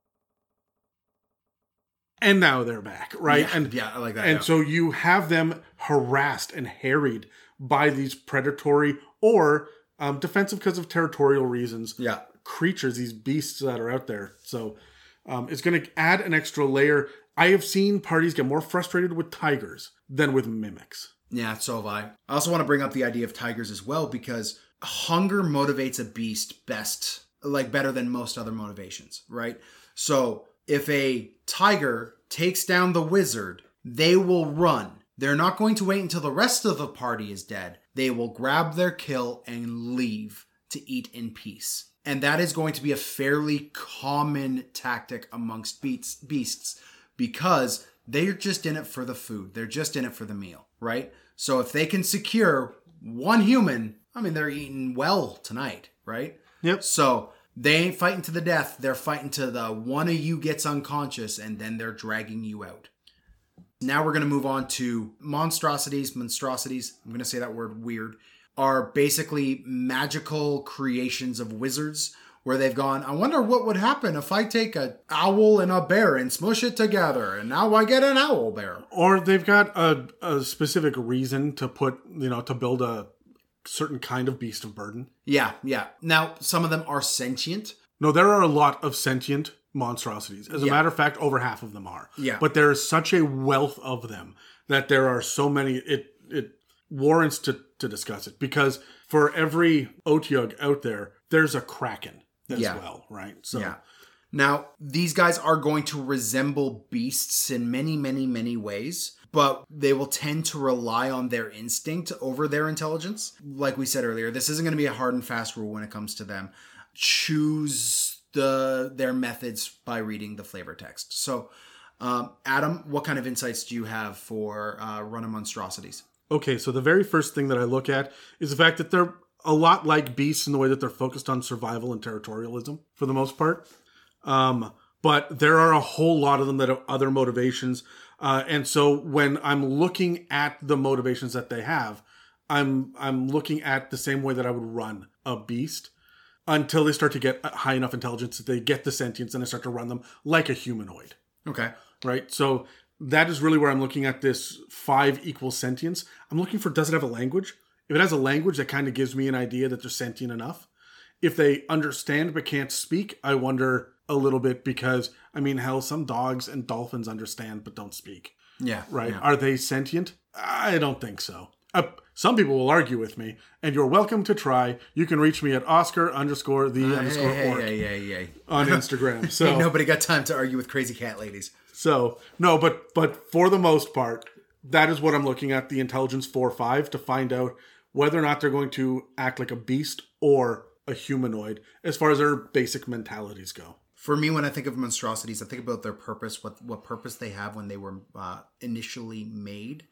And now they're back, right? Yeah, and yeah, I like that, And yeah. so you have them harassed and harried by these predatory or um, defensive because of territorial reasons Yeah. creatures, these beasts that are out there. So um, it's going to add an extra layer. I have seen parties get more frustrated with tigers than with mimics. Yeah, so have I. I also want to bring up the idea of tigers as well because hunger motivates a beast best, like better than most other motivations, right? So if a tiger takes down the wizard, they will run. They're not going to wait until the rest of the party is dead. They will grab their kill and leave to eat in peace. And that is going to be a fairly common tactic amongst beasts because they're just in it for the food. They're just in it for the meal, right? So if they can secure one human, I mean, they're eating well tonight, right? Yep. So they ain't fighting to the death. They're fighting to the one of you gets unconscious and then they're dragging you out. Now we're going to move on to monstrosities. Monstrosities, I'm going to say that word weird, are basically magical creations of wizards where they've gone, I wonder what would happen if I take a owl and a bear and smush it together and now I get an owl bear. Or they've got a, a specific reason to put, you know, to build a certain kind of beast of burden. Yeah, yeah. Now some of them are sentient. No, there are a lot of sentient monstrosities. As a Yeah. matter of fact, over half of them are. Yeah. But there is such a wealth of them that there are so many. It it warrants to to discuss it because for every Otyugh out there, there's a kraken as Yeah. well, right? So Yeah. Now, these guys are going to resemble beasts in many, many, many ways, but they will tend to rely on their instinct over their intelligence. Like we said earlier, this isn't going to be a hard and fast rule when it comes to them. Choose the their methods by reading the flavor text. So, um, Adam, what kind of insights do you have for uh, run monstrosities? Okay, so the very first thing that I look at is the fact that they're a lot like beasts in the way that they're focused on survival and territorialism for the most part. Um, but there are a whole lot of them that have other motivations. Uh, and so when I'm looking at the motivations that they have, I'm I'm looking at the same way that I would run a beast until they start to get high enough intelligence that they get the sentience and I start to run them like a humanoid Okay. right? So that is really where I'm looking at this five equal sentience. I'm looking for does it have a language? If it has a language, that kind of gives me an idea that they're sentient enough. If they understand but can't speak, I wonder a little bit because I mean, hell, some dogs and dolphins understand but don't speak, Yeah. right? yeah. Are they sentient? I don't think so. Uh, some people will argue with me, and you're welcome to try. You can reach me at Oscar underscore the Hey, underscore hey, orc hey, hey, hey. on Instagram. So nobody got time to argue with crazy cat ladies. So no, but but for the most part, that is what I'm looking at the intelligence four five to find out whether or not they're going to act like a beast or a humanoid as far as their basic mentalities go. For me, when I think of monstrosities, I think about their purpose, what what purpose they have when they were uh, initially made.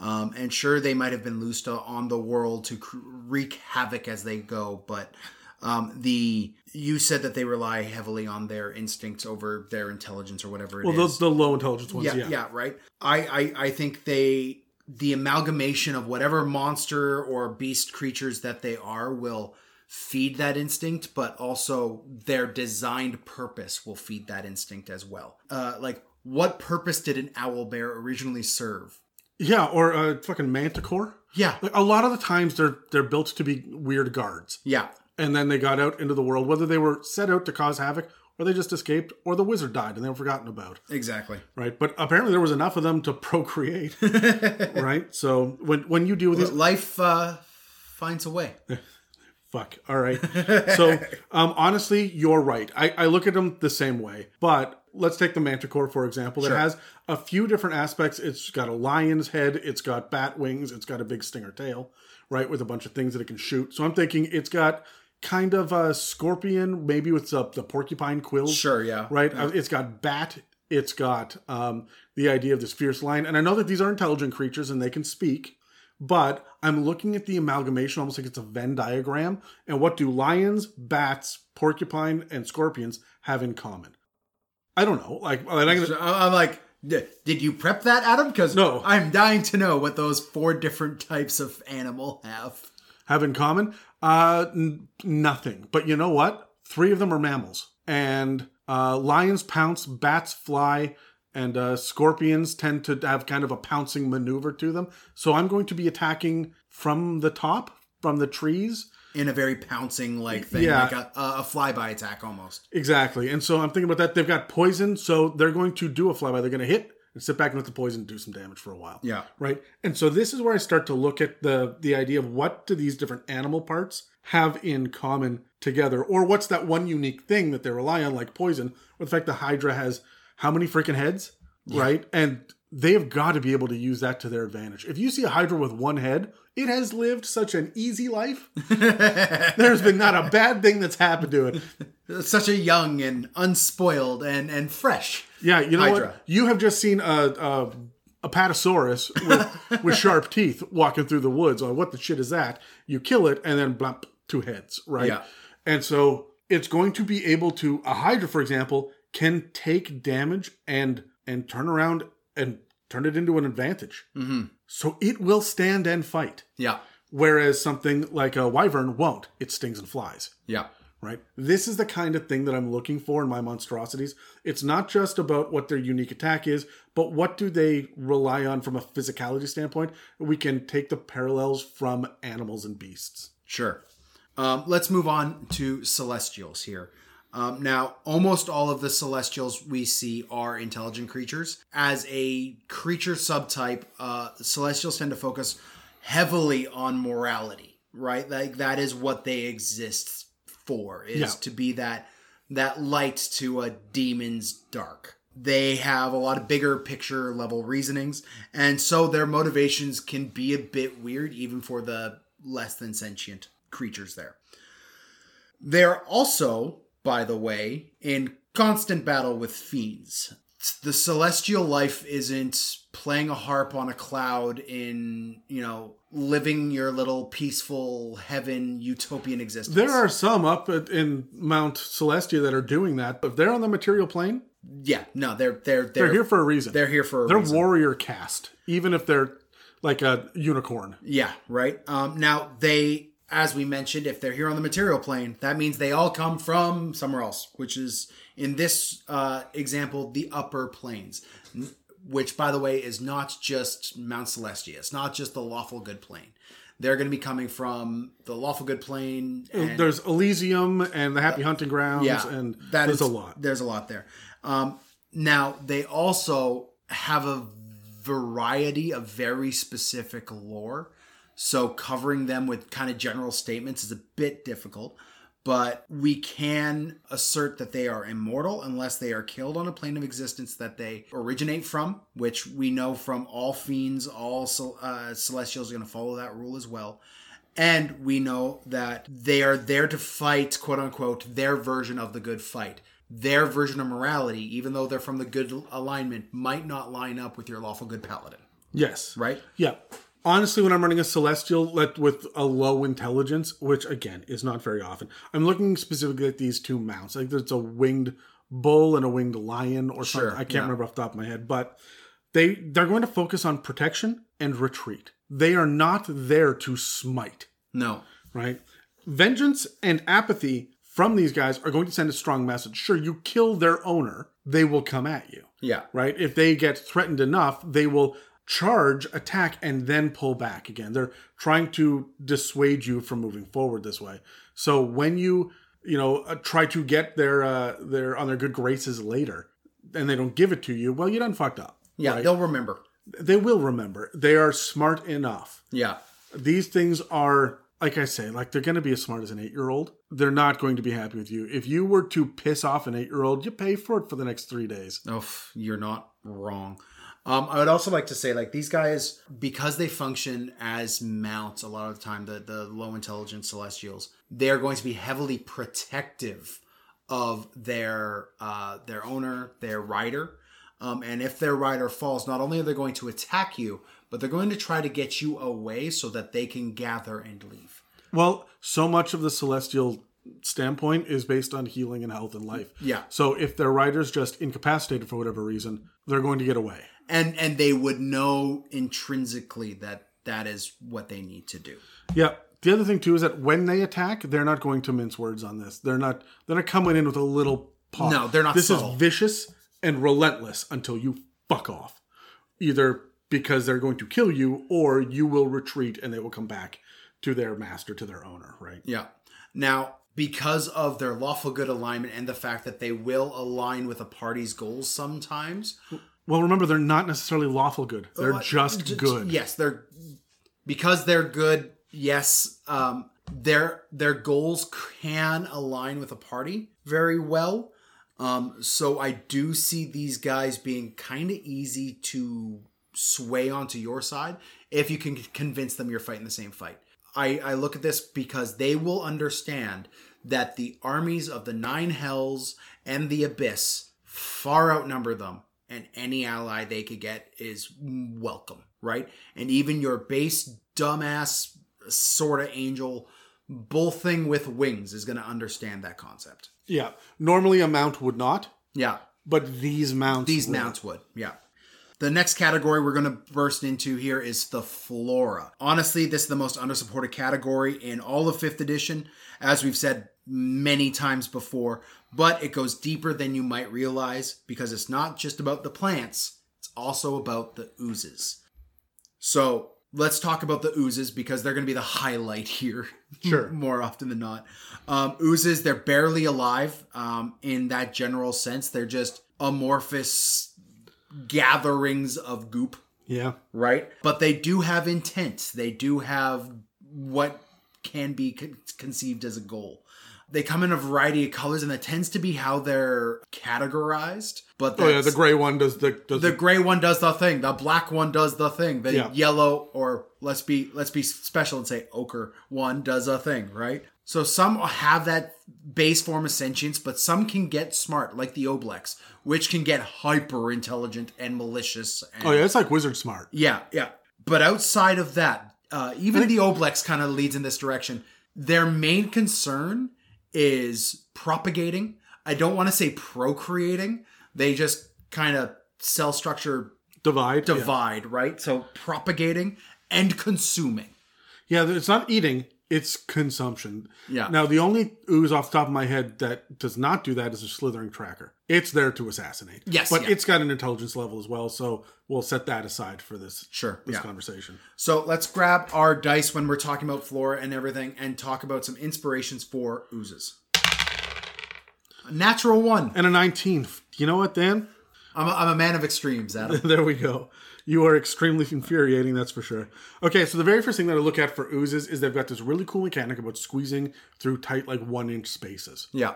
Um, and sure, they might have been loosed on the world to cr- wreak havoc as they go, but um, the you said that they rely heavily on their instincts over their intelligence or whatever it Well, is. those the low intelligence ones, yeah, yeah. yeah, right. I, I I think they the amalgamation of whatever monster or beast creatures that they are will feed that instinct, but also their designed purpose will feed that instinct as well. Uh, like, what purpose did an owl bear originally serve? Yeah, or a fucking manticore. Yeah, Like a lot of the times they're they're built to be weird guards. yeah, And then they got out into the world, whether they were set out to cause havoc or they just escaped or the wizard died and they were forgotten about. exactly. Right? But apparently there was enough of them to procreate. right? So when when you deal with these Life uh, finds a way. Fuck. All right. So, um, honestly, you're right. I, I look at them the same way. But let's take the Manticore, for example. It Sure. has a few different aspects. It's got a lion's head, it's got bat wings, it's got a big stinger tail, right, with a bunch of things that it can shoot. So I'm thinking it's got kind of a scorpion, maybe with the, the porcupine quills. Sure, yeah. Right? Uh, It's got bat. It's got um, the idea of this fierce lion. And I know that these are intelligent creatures and they can speak but I'm looking at the amalgamation almost like it's a Venn diagram. And what do lions, bats, porcupine, and scorpions have in common? I don't know. Like, like, I'm gonna- I'm like, did you prep that, Adam? Because No. I'm dying to know what those four different types of animal have. have in common? Uh, n- nothing. But you know what? Three of them are mammals, and uh, lions pounce, bats fly, and uh, scorpions tend to have kind of a pouncing maneuver to them. So I'm going to be attacking from the top, from the trees. in a very pouncing like thing, Yeah. like a, a flyby attack almost. Exactly. And so I'm thinking about that. They've got poison, so they're going to do a flyby. They're going to hit and sit back and let the poison do some damage for a while. Yeah. Right. And so this is where I start to look at the the idea of what do these different animal parts have in common together, or what's that one unique thing that they rely on, like poison, or the fact the Hydra has how many freaking heads, right? And they have got to be able to use that to their advantage. If you see a Hydra with one head, it has lived such an easy life. There's been not a bad thing that's happened to it. Such a young and unspoiled and and fresh. Yeah, you know Hydra. what? You have just seen a a, a patasaurus with with sharp teeth walking through the woods. Oh, what the shit is that? You kill it, and then blump, two heads, right? Yeah. And so it's going to be able to a hydra, for example, can take damage and and turn around and turn it into an advantage. Mm-hmm. So it will stand and fight. Yeah. Whereas something like a wyvern won't. It stings and flies Yeah. right? This is the kind of thing that I'm looking for in my monstrosities. It's not just about what their unique attack is, but what do they rely on from a physicality standpoint? We can take the parallels from animals and beasts. Sure. Um, let's move on to celestials here. Um, now, almost all of the celestials we see are intelligent creatures. As a creature subtype, uh, celestials tend to focus heavily on morality, right? Like that is what they exist for, is Yeah. to be that that light to a demon's dark. They have a lot of bigger picture level reasonings, and so their motivations can be a bit weird, even for the less than sentient creatures there. They're also, by the way, in constant battle with fiends. The celestial life isn't playing a harp on a cloud in, you know, living your little peaceful heaven utopian existence. There are some up in Mount Celestia that are doing that. If they're on the material plane, yeah, no, they're they're they're, they're here for a reason. they're here for a They're reason. warrior cast, even if they're like a unicorn. Yeah, right. Um, now they, as we mentioned, if they're here on the material plane, that means they all come from somewhere else, which is in this uh, example the upper planes, which, by the way, is not just Mount Celestia. It's not just the lawful good plane. They're going to be coming from the lawful good plane. And, There's Elysium and the Happy Hunting Grounds, yeah, and that there's is- a lot. There's a lot there. Um, now they also have a variety of very specific lore. So covering them with kind of general statements is a bit difficult. But we can assert that they are immortal unless they are killed on a plane of existence that they originate from, which we know from all fiends, all uh, celestials are going to follow that rule as well. And we know that they are there to fight, quote unquote, their version of the good fight. Their version of morality, even though they're from the good alignment, might not line up with your lawful good paladin, Yes. right? Yeah. Honestly, when I'm running a celestial let with a low intelligence, which again is not very often, I'm looking specifically at these two mounts. Like there's a winged bull and a winged lion or something. I can't yeah. remember off the top of my head, but they they're going to focus on protection and retreat. They are not there to smite, No. right? Vengeance and apathy from these guys are going to send a strong message. Sure, you kill their owner, they will come at you Yeah. right? If they get threatened enough, they will charge, attack, and then pull back again. They're trying to dissuade you from moving forward this way. So when you, you know, uh, try to get their uh, their on their good graces later, and they don't give it to you, well, you done fucked up. Yeah, right? they'll remember. they will remember. They are smart enough. Yeah. These things are. Like I say, like they're going to be as smart as an eight year old. They're not going to be happy with you. If you were to piss off an eight year old, you pay for it for the next three days. Oh, you're not wrong. Um, I would also like to say, like these guys, because they function as mounts a lot of the time, the the low intelligence celestials, they are going to be heavily protective of their uh, their owner, their rider. Um, and if their rider falls, not only are they going to attack you, but they're going to try to get you away so that they can gather and leave. Well, so much of the celestial standpoint is based on healing and health and life. Yeah. So if their rider's just incapacitated for whatever reason, they're going to get away. And and they would know intrinsically that that is what they need to do. Yeah. The other thing too is that when they attack, they're not going to mince words on this. They're not. They're not coming in with a little. No, they're not This subtle. is vicious and relentless until you fuck off. Either because they're going to kill you, or you will retreat and they will come back to their master, to their owner. Right. Yeah. Now, because of their lawful good alignment and the fact that they will align with a party's goals sometimes, Well, remember they're not necessarily lawful good. They're Uh, just j- good. Yes, they're because they're good. Yes, um, their their goals can align with a party very well. Um, so I do see these guys being kind of easy to sway onto your side if you can convince them you're fighting the same fight. I, I look at this because they will understand that the armies of the nine hells and the abyss far outnumber them and any ally they could get is welcome right and even your base dumbass sort of angel bull thing with wings is going to understand that concept Yeah. Normally a mount would not, yeah but these mounts these would. mounts would yeah the next category we're going to burst into here is the flora. Honestly, this is the most undersupported category in all of 5th edition, as we've said many times before, but it goes deeper than you might realize because it's not just about the plants, it's also about the oozes. So let's talk about the oozes because they're going to be the highlight here. Sure. More often than not. Um, oozes, they're barely alive um, in that general sense. They're just amorphous gatherings of goop, Yeah. right? But they do have intent. They do have what can be con- conceived as a goal. They come in a variety of colors, and that tends to be how they're categorized. But Oh yeah, the gray one does the does the the, gray one does the thing. The black one does the thing. The Yeah. yellow, or let's be let's be special and say ochre one does a thing, right? So some have that base form of sentience, but some can get smart, like the Oblex, which can get hyper intelligent and malicious. And, Oh yeah, it's like wizard smart. yeah, yeah. But outside of that, uh, even the Oblex kind of leads in this direction. Their main concern is propagating. I don't want to say procreating. They just kind of cell structure Divide. yeah. divide, right? So propagating and consuming. Yeah, it's not eating, it's consumption. Yeah. Now the only ooze off the top of my head that does not do that is a slithering tracker. It's there to assassinate. Yes, But yeah. it's got an intelligence level as well, so we'll set that aside for this Sure, this yeah. conversation. So let's grab our dice when we're talking about flora and everything and talk about some inspirations for oozes. A Natural one. And a 19. You know what, Dan? I'm a, I'm a man of extremes, Adam. there we go. You are extremely infuriating, that's for sure. Okay, so the very first thing that I look at for oozes is they've got this really cool mechanic about squeezing through tight, like one inch spaces. yeah.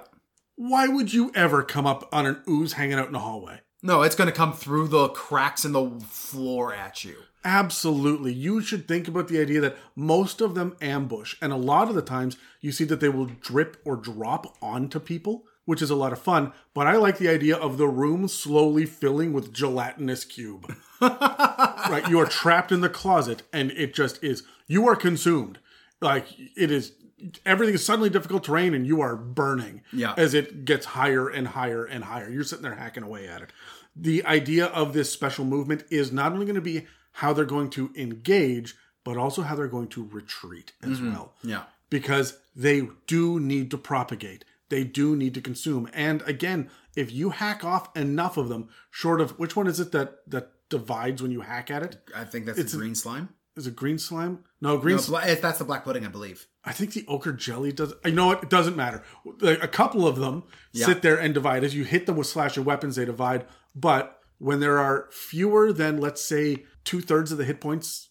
Why would you ever come up on an ooze hanging out in a hallway? No, it's going to come through the cracks in the floor at you. Absolutely. You should think about the idea that most of them ambush, and a lot of the times you see that they will drip or drop onto people, which is a lot of fun. But I like the idea of the room slowly filling with gelatinous cube. right? You are trapped in the closet, and it just is. You are consumed. Like it is. Everything is suddenly difficult terrain, and you are burning. Yeah. As it gets higher and higher and higher, you're sitting there hacking away at it. The idea of this special movement is not only going to be how they're going to engage, but also how they're going to retreat as mm-hmm. well. Yeah. Because they do need to propagate. They do need to consume. And again, if you hack off enough of them, short of which one is it that that divides when you hack at it? I think that's the green slime. Is it green slime? No, green. No, sli- that's the black pudding, I believe. I think the ochre jelly does. You know what? It doesn't matter. Like, A couple of them Yeah. sit there and divide. As you hit them with slash of weapons, they divide. But when there are fewer than, let's say, two thirds of the hit points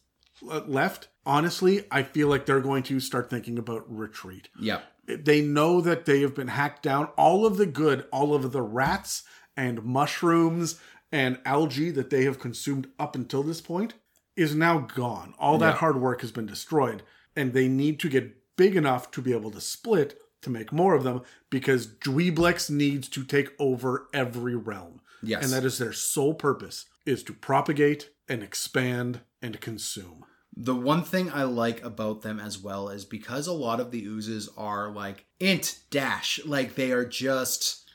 uh, left, honestly, I feel like they're going to start thinking about retreat. Yeah. They know that they have been hacked down. All of the good, all of the rats and mushrooms and algae that they have consumed up until this point is now gone. All that Yeah. hard work has been destroyed. And they need to get big enough to be able to split to make more of them because Juiblex needs to take over every realm. Yes. And that is their sole purpose is to propagate and expand and consume. The one thing I like about them as well is because a lot of the oozes are like int dash, like they are just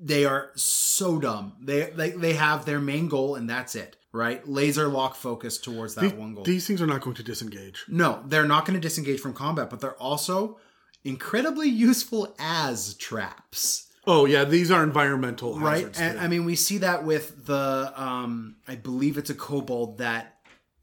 they are so dumb. They they they have their main goal and that's it, right? Laser lock focus towards that These, one goal. these things are not going to disengage. no, they're not going to disengage from combat, but they're also incredibly useful as traps. Oh yeah, these are environmental right and i mean we see that with the um i believe it's a kobold that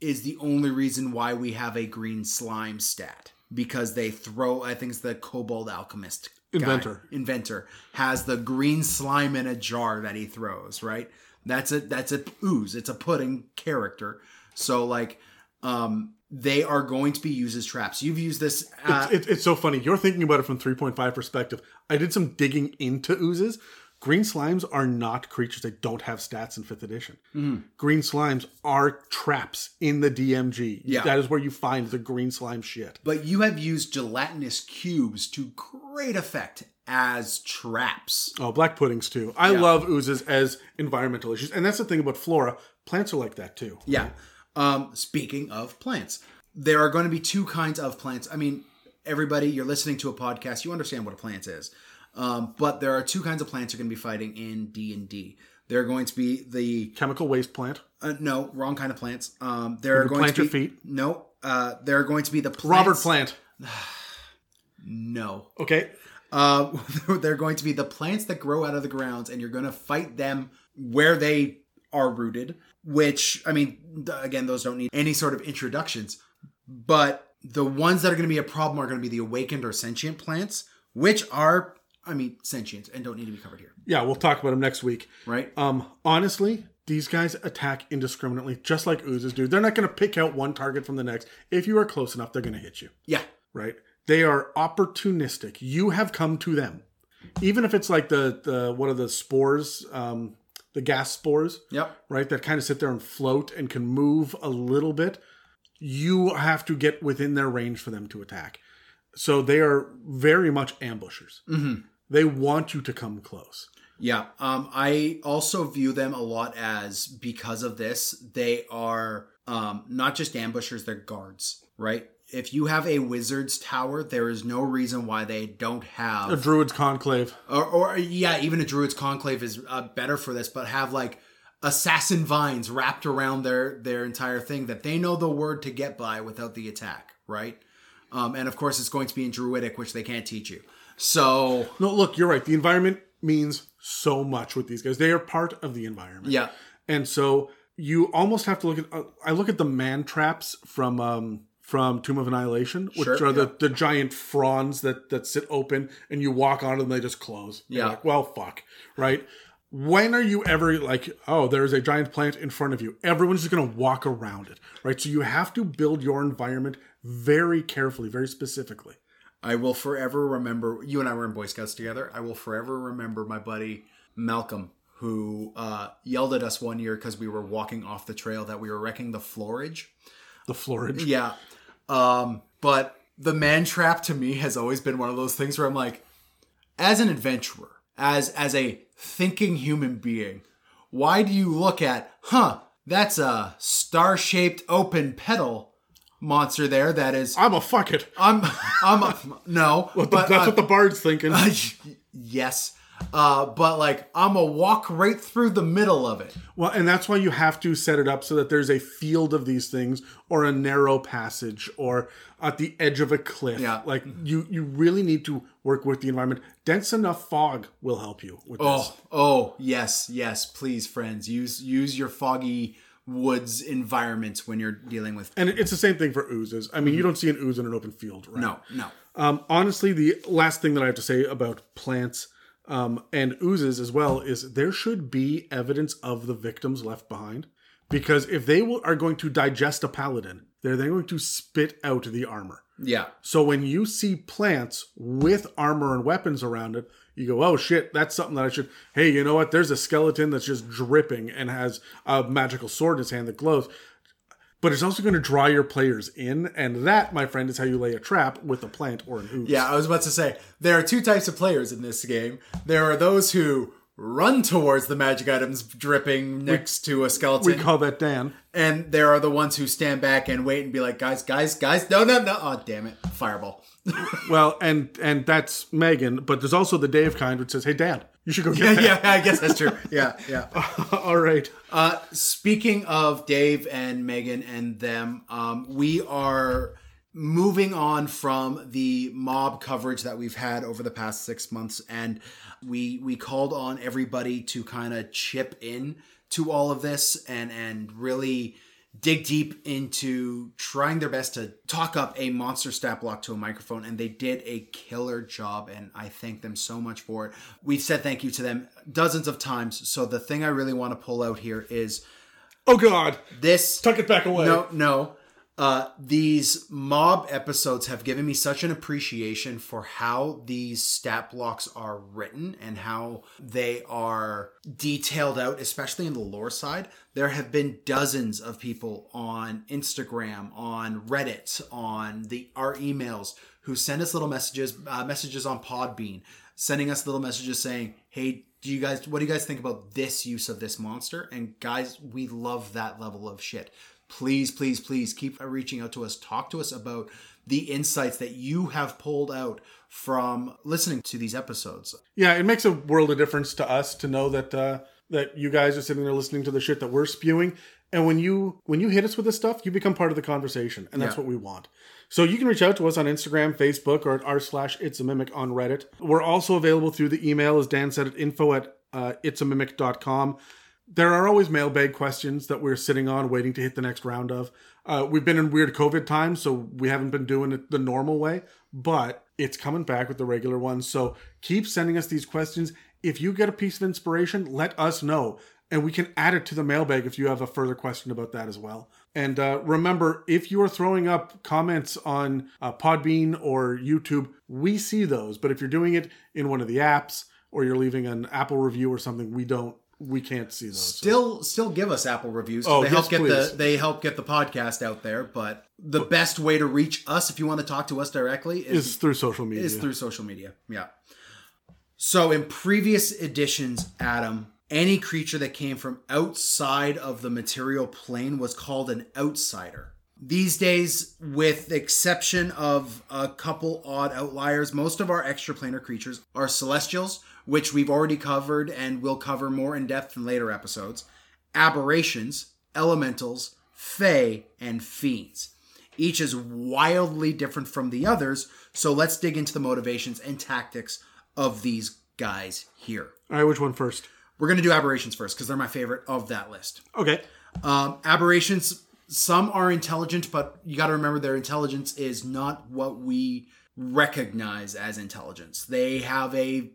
is the only reason why we have a green slime stat because they throw i think it's the kobold alchemist guy, Inventor. inventor has the green slime in a jar that he throws right that's a that's a ooze it's a pudding character so like um they are going to be used as traps you've used this uh, it's, it's so funny. You're thinking about it from 3.5 perspective. I did some digging into oozes. Green slimes are not creatures that don't have stats in 5th edition. Mm-hmm. Green slimes are traps in the DMG. Yeah. That is where you find the green slime shit. but you have used gelatinous cubes to great effect as traps Oh, black puddings too. I love oozes as environmental issues. And that's the thing about flora. Plants are like that too. Yeah. Um, speaking of plants, there are going to be two kinds of plants. I mean, everybody, you're listening to a podcast, you understand what a plant is. Um, but there are two kinds of plants you're going to be fighting in D and D. There are going to be the Chemical waste plant. uh, no wrong kind of plants. Um, there are going plant to be your feet? no. Uh, there are going to be the Robert Plant. No, Okay. uh, they're going to be the plants that grow out of the grounds, and you're going to fight them where they are rooted. Which I mean, again, those don't need any sort of introductions. But the ones that are going to be a problem are going to be the awakened or sentient plants, which are, I mean, sentient and don't need to be covered here, Yeah, we'll talk about them next week. right? Um, honestly, these guys attack indiscriminately, just like oozes do. They're not going to pick out one target from the next. If you are close enough, they're going to hit you, Yeah, right? They are opportunistic. You have come to them, even if it's like the the what are the spores, um, the gas spores, yep, right? That kind of sit there and float and can move a little bit. You have to get within their range for them to attack. So they are very much ambushers. Mhm. They want you to come close. yeah. Um, I also view them a lot as because of this, they are um not just ambushers; they're guards, right? If you have a wizard's tower, there is no reason why they don't have A druid's conclave. or, or yeah, even a druid's conclave is uh, better for this, but have like assassin vines wrapped around their their entire thing that they know the word to get by without the attack, right? Um, and of course, it's going to be in druidic, which they can't teach you. So No, look, you're right. The environment means so much with these guys. They are part of the environment. yeah, And so you almost have to look at. Uh, I look at the man traps from um, from Tomb of Annihilation, which Sure, are the, yeah. the giant fronds that that sit open, and you walk onto them, they just close. You're Yeah. like, well, fuck, right? when are you ever like, oh, there's a giant plant in front of you? Everyone's just going to walk around it, right? So you have to build your environment very carefully, very specifically. I will forever remember you and I were in Boy Scouts together. I will forever remember my buddy Malcolm who uh, yelled at us one year because we were walking off the trail that we were wrecking the floorage. The florage. Yeah. Um, but the man trap to me has always been one of those things where I'm like, as an adventurer, as as a thinking human being, why do you look at, huh, that's a star-shaped open petal monster there that is I'm a fuck it. I'm I'm a, no, but That's uh, what the bard's thinking. yes. Uh, but like I'm a walk right through the middle of it. Well, and that's why you have to set it up so that there's a field of these things or a narrow passage or at the edge of a cliff. Yeah. Like you you really need to work with the environment. Dense enough fog will help you with this. Oh, oh, yes, yes. Please, friends, use use your foggy woods environments when you're dealing with. And it's the same thing for oozes. I mean, you don't see an ooze in an open field, right? No, no. Um, honestly, the last thing that I have to say about plants um, and oozes as well is there should be evidence of the victims left behind. Because if they will, are going to digest a paladin, they're then going to spit out the armor. Yeah, So when you see plants with armor and weapons around it, you go, "Oh shit, that's something that I should." Hey, you know what? There's a skeleton that's just dripping and has a magical sword in his hand that glows. But it's also going to draw your players in, and that, my friend, is how you lay a trap with a plant or an ooze. yeah. I was about to say there are two types of players in this game. There are those who run towards the magic items dripping next to a skeleton, we call that Dan. and there are the ones who stand back and wait and be like, "Guys, guys, guys, no, no, no! Oh, damn it, fireball!" Well, and and that's Megan, but there's also the Dave kind, which says, "Hey, Dan, you should go get yeah, that." yeah, I guess that's true. Yeah, yeah. All right. Uh, speaking of Dave and Megan and them, um, we are moving on from the mob coverage that we've had over the past six months, and we we called on everybody to kind of chip in to all of this and and really dig deep into trying their best to talk up a monster stat block to a microphone and they did a killer job and i thank them so much for it. We've said thank you to them dozens of times so the thing i really want to pull out here is Oh God, this tuck it back away. no no uh, these mob episodes have given me such an appreciation for how these stat blocks are written and how they are detailed out, especially in the lore side. There have been dozens of people on Instagram, on Reddit, on the our emails who send us little messages, uh, messages on Podbean, sending us little messages saying, "Hey, do you guys what do you guys think about this use of this monster?" And guys, we love that level of shit please, please, please keep reaching out to us. Talk to us about the insights that you have pulled out from listening to these episodes. Yeah, it makes a world of difference to us to know that uh, that you guys are sitting there listening to the shit that we're spewing. And when you when you hit us with this stuff, you become part of the conversation, and that's Yeah. what we want. So you can reach out to us on Instagram, Facebook, or at r slash it's a mimic on Reddit. We're also available through the email, as Dan said, at info at uh, it's a mimic.com. There are always mailbag questions that we're sitting on, waiting to hit the next round of. Uh, we've been in weird COVID times, so we haven't been doing it the normal way, but it's coming back with the regular ones. So keep sending us these questions. If you get a piece of inspiration, let us know, and we can add it to the mailbag if you have a further question about that as well. And uh, remember, if you are throwing up comments on uh, Podbean or YouTube, we see those. But if you're doing it in one of the apps or you're leaving an Apple review or something, we don't, we can't see those. Still, still give us Apple reviews. Oh, they yes, help get please. the they help get the podcast out there. But the best way to reach us, if you want to talk to us directly, is is through social media. is through social media. Yeah. So in previous editions, Adam, any creature that came from outside of the material plane was called an outsider. These days, with the exception of a couple odd outliers, most of our extraplanar creatures are celestials, which we've already covered and will cover more in depth in later episodes, aberrations, elementals, fae, and fiends. Each is wildly different from the others, so let's dig into the motivations and tactics of these guys here. All right, which one first? We're going to do aberrations first because they're my favorite of that list. Okay. Um, aberrations, some are intelligent, but you got to remember their intelligence is not what we recognize as intelligence. They have a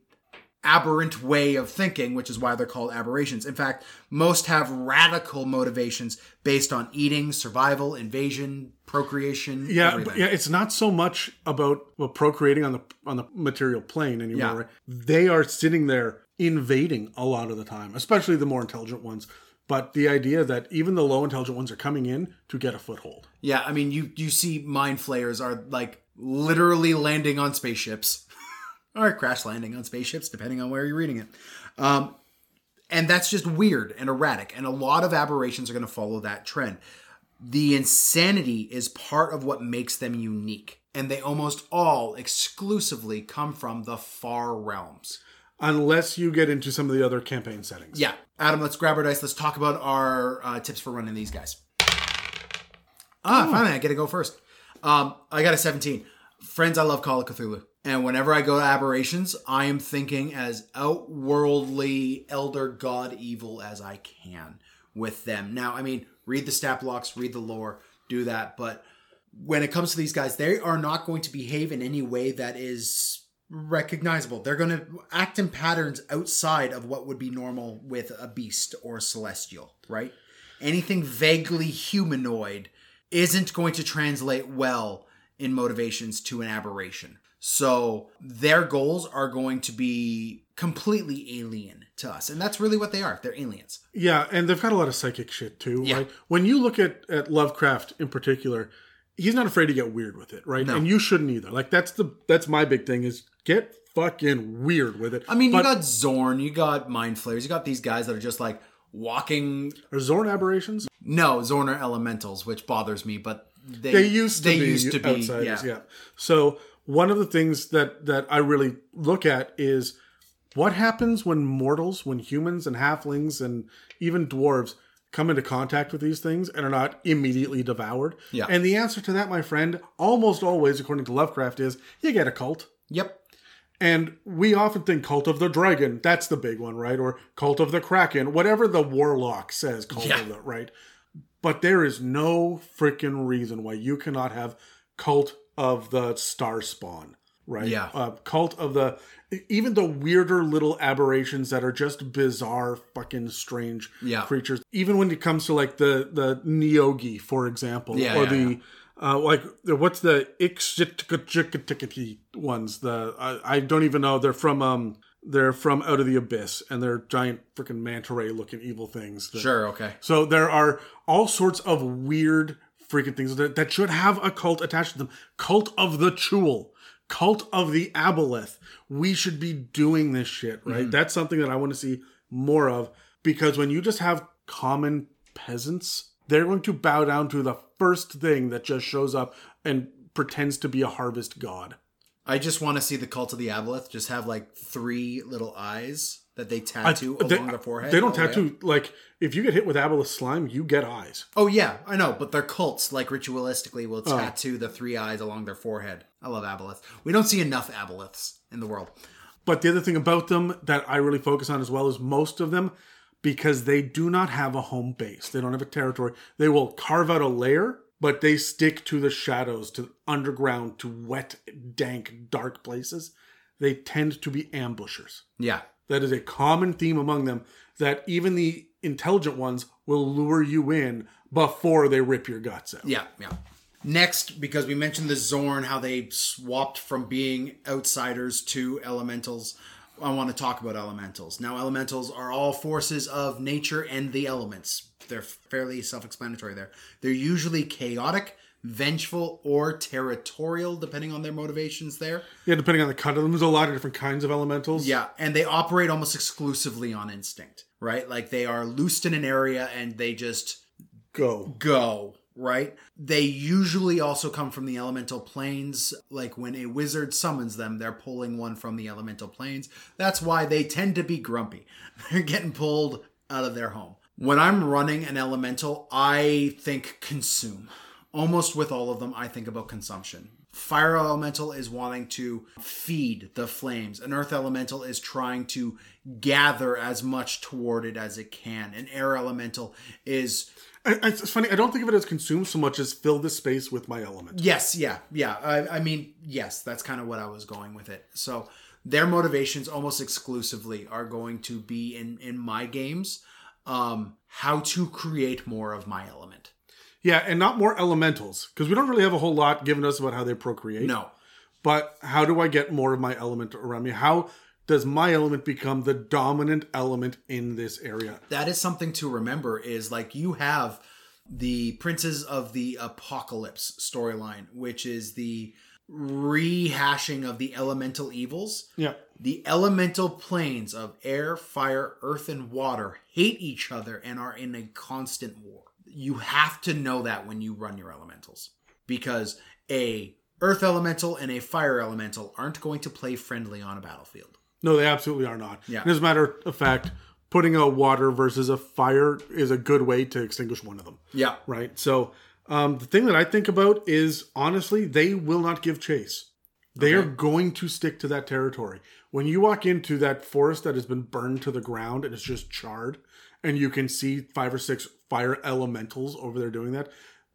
aberrant way of thinking, which is why they're called aberrations. In fact, most have radical motivations based on eating, survival, invasion, procreation. Yeah, yeah, it's not so much about well, procreating on the on the material plane anymore. Yeah. Right? They are sitting there invading a lot of the time, especially the more intelligent ones. But the idea that even the low intelligent ones are coming in to get a foothold. Yeah, I mean, you you see mind flayers are like literally landing on spaceships, or crash landing on spaceships, depending on where you're reading it. Um, and that's just weird and erratic, and a lot of aberrations are going to follow that trend. The insanity is part of what makes them unique, and they almost all exclusively come from the far realms. Unless you get into some of the other campaign settings. Yeah, Adam, let's grab our dice. Let's talk about our uh, tips for running these guys. Ah, finally, I get to go first. Um, I got a 17. Friends, I love Call of Cthulhu. And whenever I go to aberrations, I am thinking as outworldly elder god evil as I can with them. Now, I mean, read the stat blocks, read the lore, do that. But when it comes to these guys, they are not going to behave in any way that is recognizable. They're going to act in patterns outside of what would be normal with a beast or celestial, right? Anything vaguely humanoid isn't going to translate well in motivations to an aberration. So their goals are going to be completely alien to us. And that's really what they are. They're aliens. Yeah, and they've got a lot of psychic shit too, Yeah. right? When you look at, at Lovecraft in particular, he's not afraid to get weird with it, right? No. And you shouldn't either. Like that's the that's my big thing is get fucking weird with it. I mean, you got Xorn, you got Mind Flayers, you got these guys that are just like walking. are Xorn aberrations? No, Xorn are elementals, which bothers me, but they, They used to they be used to be outsiders, yeah. yeah. So one of the things that that I really look at is what happens when mortals, when humans and halflings and even dwarves come into contact with these things and are not immediately devoured. Yeah. And the answer to that, my friend, almost always, according to Lovecraft, is you get a cult. Yep. And we often think cult of the dragon, that's the big one, right? Or cult of the kraken, whatever the warlock says, cult Yeah. of the, right? But there is no freaking reason why you cannot have cult of the star spawn, right? Yeah. Uh, cult of the, even the weirder little aberrations that are just bizarre, fucking strange Yeah. creatures. Even when it comes to like the, the Neogi, for example, Yeah, or yeah, the, uh, like the- what's the Ixchitikatikati ones? The I, I don't even know. They're from um they're from Out of the Abyss, and they're giant freaking manta ray looking evil things. that- Sure, okay. So there are all sorts of weird freaking things that, that should have a cult attached to them. Cult of the Chuul, cult of the Aboleth. We should be doing this shit, right? Mm-hmm. That's something that I want to see more of because when you just have common peasants, they're going to bow down to the first thing that just shows up and pretends to be a harvest god. I just want to see the cult of the Aboleth just have like three little eyes that they I- tattoo they, along the forehead. they don't all the way up. tattoo like if you get hit with aboleth slime, you get eyes. Oh yeah, I know, but their cults like ritualistically will Oh. tattoo the three eyes along their forehead. I love Aboleth. We don't see enough Aboleths in the world. But the other thing about them that I really focus on as well is most of them, because they do not have a home base, they don't have a territory, they will carve out a lair, but they stick to the shadows, to underground, to wet, dank, dark places. They tend to be ambushers. Yeah. That is a common theme among them that even the intelligent ones will lure you in before they rip your guts out. Yeah, yeah. Next, because we mentioned the Xorn, how they swapped from being outsiders to elementals, I want to talk about elementals. Now, elementals are all forces of nature and the elements. They're fairly self explanatory there. They're usually chaotic, vengeful, or territorial, depending on their motivations there. Yeah, depending on the cut of them, there's a lot of different kinds of elementals. Yeah, and they operate almost exclusively on instinct, right? Like they are loosed in an area and they just Go. go, right? They usually also come from the elemental planes. Like when a wizard summons them, they're pulling one from the elemental planes. That's why they tend to be grumpy. They're getting pulled out of their home. When I'm running an elemental, I think consume. Almost with all of them, I think about consumption. Fire elemental is wanting to feed the flames. An earth elemental is trying to gather as much toward it as it can. An air elemental is it's funny. I don't think of it as consume so much as fill this space with my element. Yes, yeah, yeah. I, I mean, yes, that's kind of what I was going with it. So their motivations almost exclusively are going to be in in my games um how to create more of my element Yeah, and not more elementals because we don't really have a whole lot given us about how they procreate. no But how do I get more of my element around me? How does my element become the dominant element in this area? that is something to remember is like you have the princes of the apocalypse storyline which is the rehashing of the elemental evils Yeah. the elemental planes of air fire earth and water hate each other and are in a constant war you have to know that when you run your elementals because a earth elemental and a fire elemental aren't going to play friendly on a battlefield No, they absolutely are not. Yeah. And as a matter of fact, putting a water versus a fire is a good way to extinguish one of them. yeah Right. So um, the thing that I think about is honestly, they will not give chase. They are going to stick to that territory. When you walk into that forest that has been burned to the ground and it's just charred, and you can see five or six fire elementals over there doing that,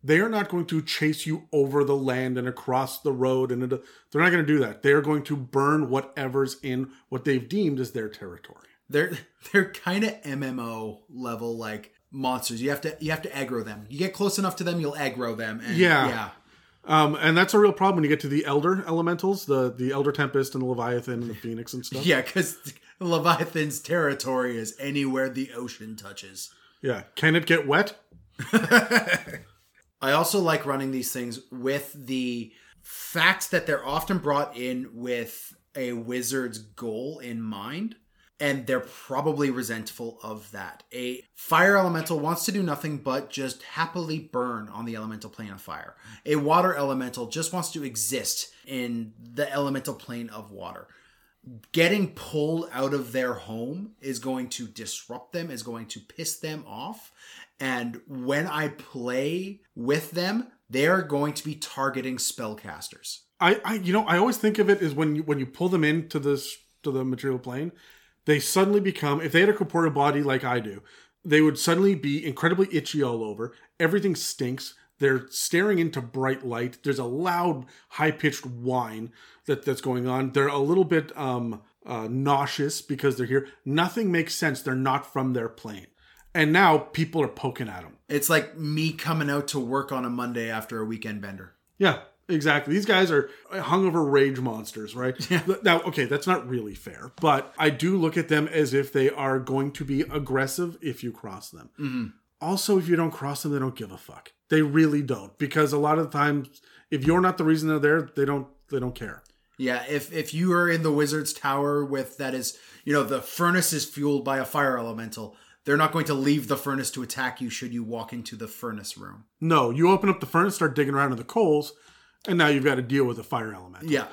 they are not going to chase you over the land and across the road. And into, they're not going to do that. They are going to burn whatever's in what they've deemed as their territory. they're they're kind of MMO level like monsters. You have to you have to aggro them. You get close enough to them, you'll aggro them. And Yeah. yeah, Um, and that's a real problem when you get to the elder elementals, the the elder tempest and the leviathan and the phoenix and stuff. yeah. Because Leviathan's territory is anywhere the ocean touches. Yeah. Can it get wet? I also like running these things with the fact that they're often brought in with a wizard's goal in mind, and they're probably resentful of that. A fire elemental wants to do nothing but just happily burn on the elemental plane of fire. A water elemental just wants to exist in the elemental plane of water. Getting pulled out of their home is going to disrupt them, is going to piss them off. And when I play with them, they're going to be targeting spellcasters. I, I you know I always think of it as when you when you pull them into this to the material plane, they suddenly become if they had a corporeal body like I do, they would suddenly be incredibly itchy all over. Everything stinks. They're staring into bright light. There's a loud, high pitched whine that that's going on. They're a little bit um uh, nauseous because they're here. Nothing makes sense. They're not from their plane. And now people are poking at them. It's like me coming out to work on a Monday after a weekend bender. Yeah, exactly. These guys are hungover rage monsters, right? Yeah. Now, okay, that's not really fair, but I do look at them as if they are going to be aggressive if you cross them. Also, if you don't cross them, they don't give a fuck. They really don't, because a lot of the times, if you're not the reason they're there, they don't. They don't care. Yeah, if if you are in the wizard's tower with that is, you know, the furnace is fueled by a fire elemental, they're not going to leave the furnace to attack you should you walk into the furnace room. No, you open up the furnace, start digging around in the coals, and now you've got to deal with a fire element. Yeah.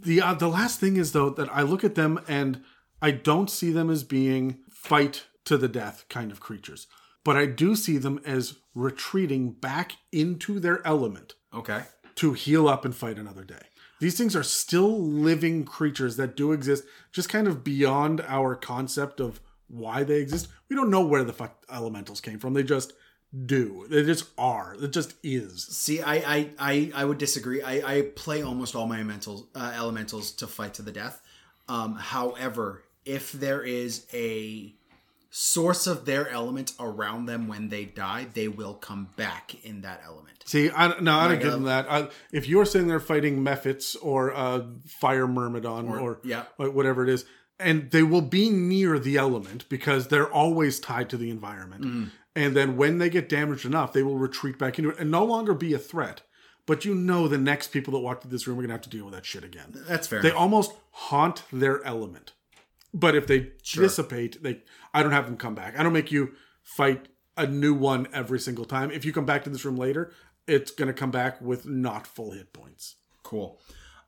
The uh, the last thing is though that I look at them and I don't see them as being fight to the death kind of creatures, but I do see them as retreating back into their element Okay. to heal up and fight another day. These things are still living creatures that do exist, just kind of beyond our concept of why they exist. We don't know where the fuck elementals came from. They just do. They just are. It just is. See, I I I, I would disagree. I, I play almost all my elementals uh, elementals to fight to the death. Um, however, if there is a source of their element around them when they die, they will come back in that element. See, I no, I don't give them that. I, if you're sitting there fighting Mephits or uh, Fire Myrmidon or, yeah. or whatever it is, and they will be near the element because they're always tied to the environment. Mm-hmm. And then when they get damaged enough, they will retreat back into it and no longer be a threat. But you know, the next people that walk through this room are gonna have to deal with that shit again. That's fair. They almost haunt their element. But if they dissipate, they I don't have them come back. I don't make you fight a new one every single time. If you come back to this room later, it's gonna come back with not full hit points. Cool.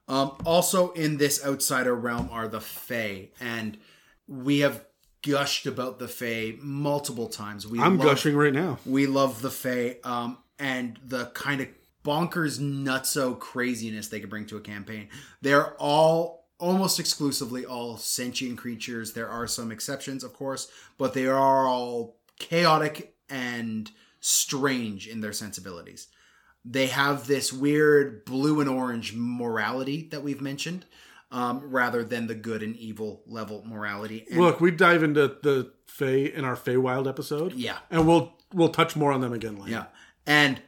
Um, also in this outsider realm are the Fae, and we have gushed about the Fae multiple times. We I'm love, gushing right now. We love the Fae, um, and the kind of bonkers, nutso craziness they could bring to a campaign. They're all almost exclusively all sentient creatures. There are some exceptions, of course, but they are all chaotic and strange in their sensibilities they have this weird blue and orange morality that we've mentioned. um, rather than the good and evil level morality. And- Look, we dive into the Fae in our Feywild episode. Yeah. And we'll we'll touch more on them again later. yeah, and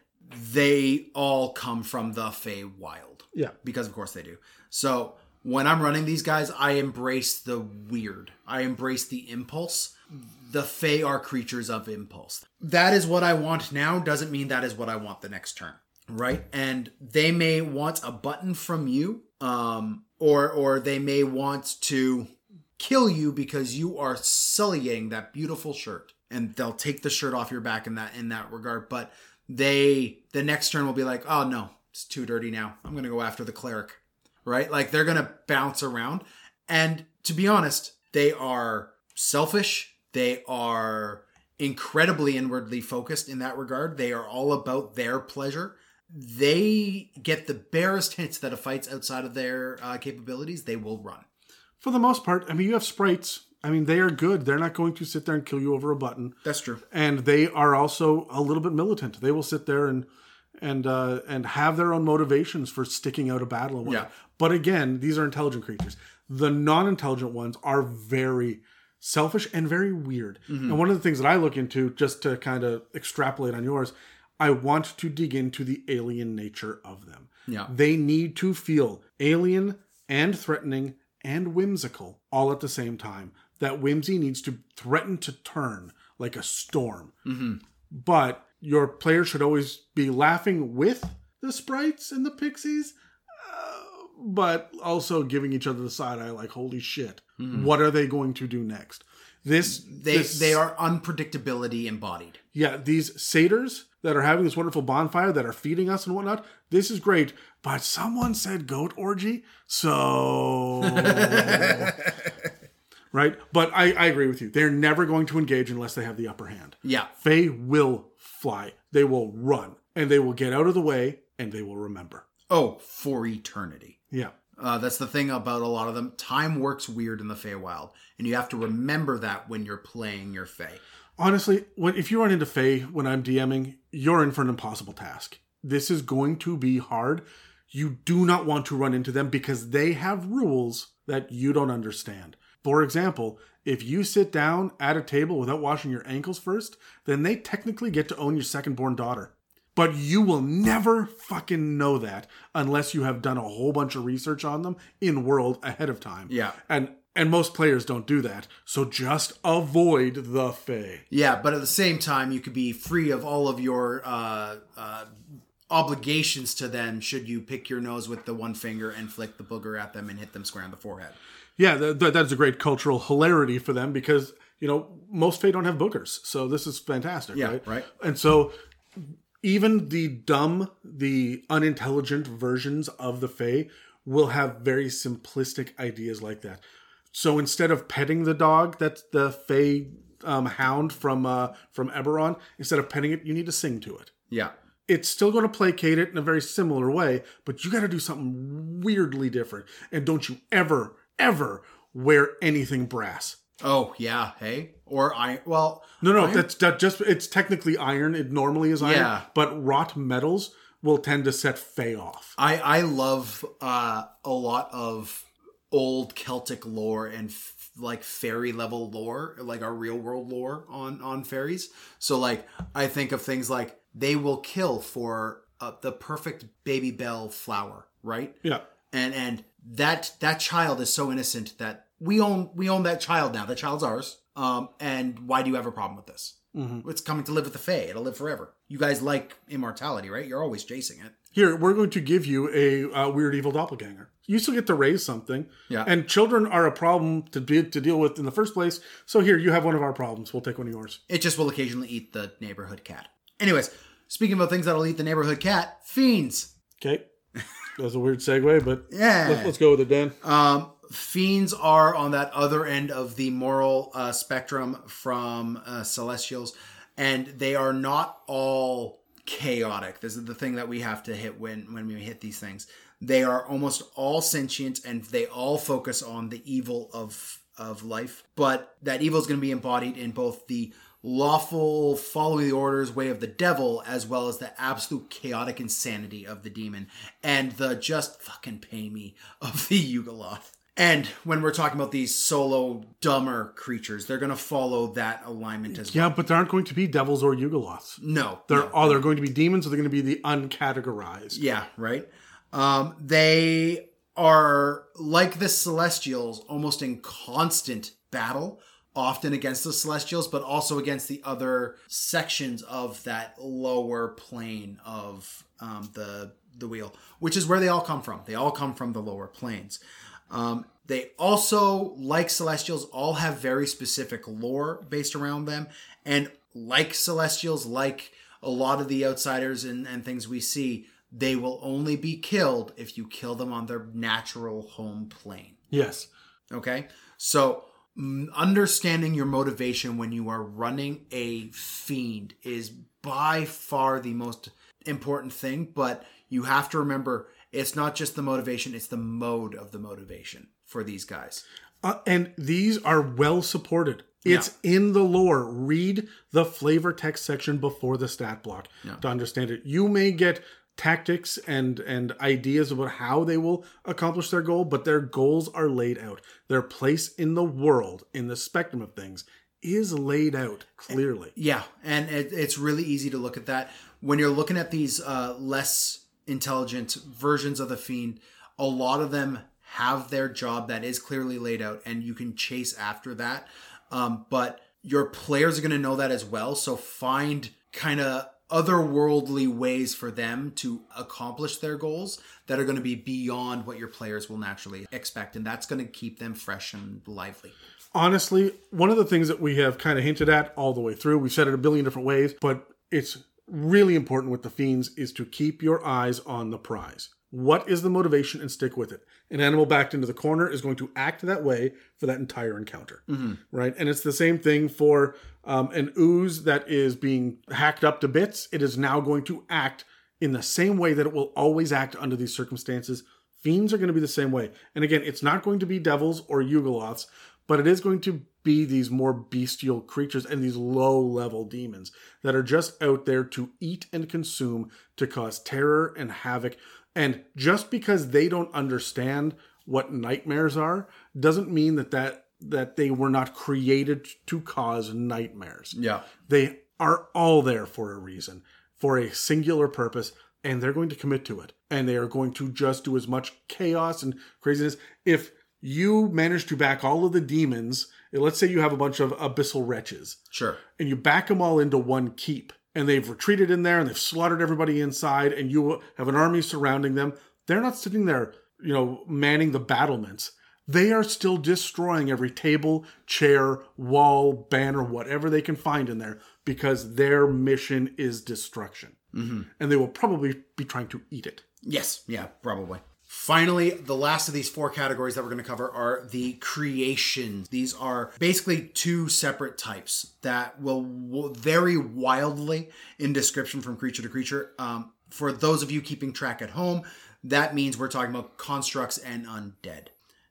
they all come from the Fey Wild. Yeah. because of course they do. So when I'm running these guys, I embrace the weird. I embrace the impulse. The Fae are creatures of impulse. That is what I want now, doesn't mean that is what I want the next turn. Right? And they may want a button from you, um, or or they may want to kill you because you are sullying that beautiful shirt. And they'll take the shirt off your back in that in that regard. But they the next turn will be like, oh no, it's too dirty now. I'm gonna go after the cleric. Right? Like they're gonna bounce around. And to be honest, they are selfish. They are incredibly inwardly focused in that regard. They are all about their pleasure. They get the barest hints that a fight's outside of their uh, capabilities, they will run. For the most part, I mean, you have sprites. I mean, they are good. They're not going to sit there and kill you over a button. That's true. and they are also a little bit militant. They will sit there and and uh, and have their own motivations for sticking out a battle. Yeah. But again, these are intelligent creatures. The non-intelligent ones are very selfish and very weird. Mm-hmm. And one of the things that I look into, just to kind of extrapolate on yours, I want to dig into the alien nature of them. Yeah. They need to feel alien and threatening and whimsical all at the same time. That whimsy needs to threaten to turn like a storm. Mm-hmm. But your player should always be laughing with the sprites and the pixies, but also giving each other the side eye like, holy shit, hmm. what are they going to do next? This, They this- they are unpredictability embodied. yeah, these satyrs that are having this wonderful bonfire that are feeding us and whatnot. This is great, but someone said goat orgy, so right. But I, I agree with you. They're never going to engage unless they have the upper hand. Yeah. They will fly. They will run, and they will get out of the way, and they will remember. Oh, for eternity. Yeah. Uh, that's the thing about a lot of them. Time works weird in the Feywild, and you have to remember that when you're playing your Fey. Honestly, when if you run into Fae when I'm DMing, you're in for an impossible task. This is going to be hard. You do not want to run into them because they have rules that you don't understand. For example, if you sit down at a table without washing your ankles first, then they technically get to own your second born daughter. But you will never fucking know that unless you have done a whole bunch of research on them in world ahead of time. Yeah. And and most players don't do that. So just avoid the Fae. Yeah, but at the same time, you could be free of all of your uh, uh, obligations to them should you pick your nose with the one finger and flick the booger at them and hit them square on the forehead. Yeah, that, that, that's a great cultural hilarity for them because you know most Fae don't have boogers, so this is fantastic, Yeah, right? right. And so even the dumb, the unintelligent versions of the Fae will have very simplistic ideas like that. So instead of petting the dog, that's the Fae um, hound from uh, from Eberron. Instead of petting it, you need to sing to it Yeah. it's still going to placate it in a very similar way, but you got to do something weirdly different. And don't you ever, ever wear anything brass. Oh, yeah. Hey. Or I. Well. No, no, iron? that's that just it's technically iron. It normally is iron, Yeah. but wrought metals will tend to set Fey off. I I love uh, a lot of old Celtic lore and f- like fairy level lore, like our real world lore on on fairies. So like I think of things like they will kill for uh, the perfect baby bell flower, right? Yeah. And and that that child is so innocent that we own we own that child now. That child's ours. Um, and why do you have a problem with this? It's coming to live with the Fae. It'll live forever. You guys like immortality, right? You're always chasing it. Here, we're going to give you a uh, weird evil doppelganger. You still get to raise something. Yeah. And children are a problem to be, to deal with in the first place. So here, you have one of our problems. We'll take one of yours. It just will occasionally eat the neighborhood cat. Anyways, speaking about things that'll eat the neighborhood cat, fiends. Okay. That was a weird segue, but Yeah. let's, let's go with it, Dan. Um, fiends are on that other end of the moral uh, spectrum from uh, celestials, and they are not all chaotic. This is the thing that we have to hit when when we hit these things. They are almost all sentient, and they all focus on the evil of of life. But that evil is going to be embodied in both the lawful following the orders way of the devil as well as the absolute chaotic insanity of the demon and the just fucking pay me of the Yugoloth. And when we're talking about these solo dumber creatures, they're going to follow that alignment as well. Yeah, but there aren't going to be devils or Yugoloths. No, They're no. oh, they're going to be demons, or they're going to be the uncategorized. Yeah, right. Um, they are like the Celestials, almost in constant battle, often against the Celestials, but also against the other sections of that lower plane of um, the the wheel, which is where they all come from. They all come from the lower planes. Um, they also, like Celestials, all have very specific lore based around them, and like Celestials, like a lot of the outsiders and, and things we see, they will only be killed if you kill them on their natural home plane. Yes. Okay? So, understanding your motivation when you are running a fiend is by far the most important thing, but you have to remember it's not just the motivation, it's the mode of the motivation for these guys. Uh, and these are well supported. It's in the lore. Read the flavor text section before the stat block to understand it. You may get tactics and and ideas about how they will accomplish their goal, but their goals are laid out. Their place in the world, in the spectrum of things, is laid out clearly. Yeah, and it, it's really easy to look at that when you're looking at these uh, less intelligent versions of the fiend. A lot of them have their job that is clearly laid out, and you can chase after that. Um, but your players are going to know that as well. So find kind of otherworldly ways for them to accomplish their goals that are going to be beyond what your players will naturally expect, and that's going to keep them fresh and lively. honestly, one of the things that we have kind of hinted at all the way through, we've said it a billion different ways, but it's really important with the fiends is to keep your eyes on the prize. What is the motivation and stick with it? An animal backed into the corner is going to act that way for that entire encounter, right? And it's the same thing for um, an ooze that is being hacked up to bits. It is now going to act in the same way that it will always act under these circumstances. Fiends are going to be the same way. And again, it's not going to be devils or Yugoloths, but it is going to be these more bestial creatures and these low level demons that are just out there to eat and consume, to cause terror and havoc. And just because they don't understand what nightmares are, doesn't mean that that, that they were not created to cause nightmares. Yeah. They are all there for a reason, for a singular purpose, and they're going to commit to it. And they are going to just do as much chaos and craziness. If you manage to back all of the demons, let's say you have a bunch of abyssal wretches, Sure. and you back them all into one keep, and they've retreated in there and they've slaughtered everybody inside, and you have an army surrounding them, they're not sitting there, you know, manning the battlements. They are still destroying every table, chair, wall, banner, whatever they can find in there because their mission is destruction. Mm-hmm. And they will probably be trying to eat it. Yes, yeah, probably. Finally, the last of these four categories that we're going to cover are the creations. These are basically two separate types that will, vary wildly in description from creature to creature. Um, for those of you keeping track at home, that means we're talking about constructs and undead.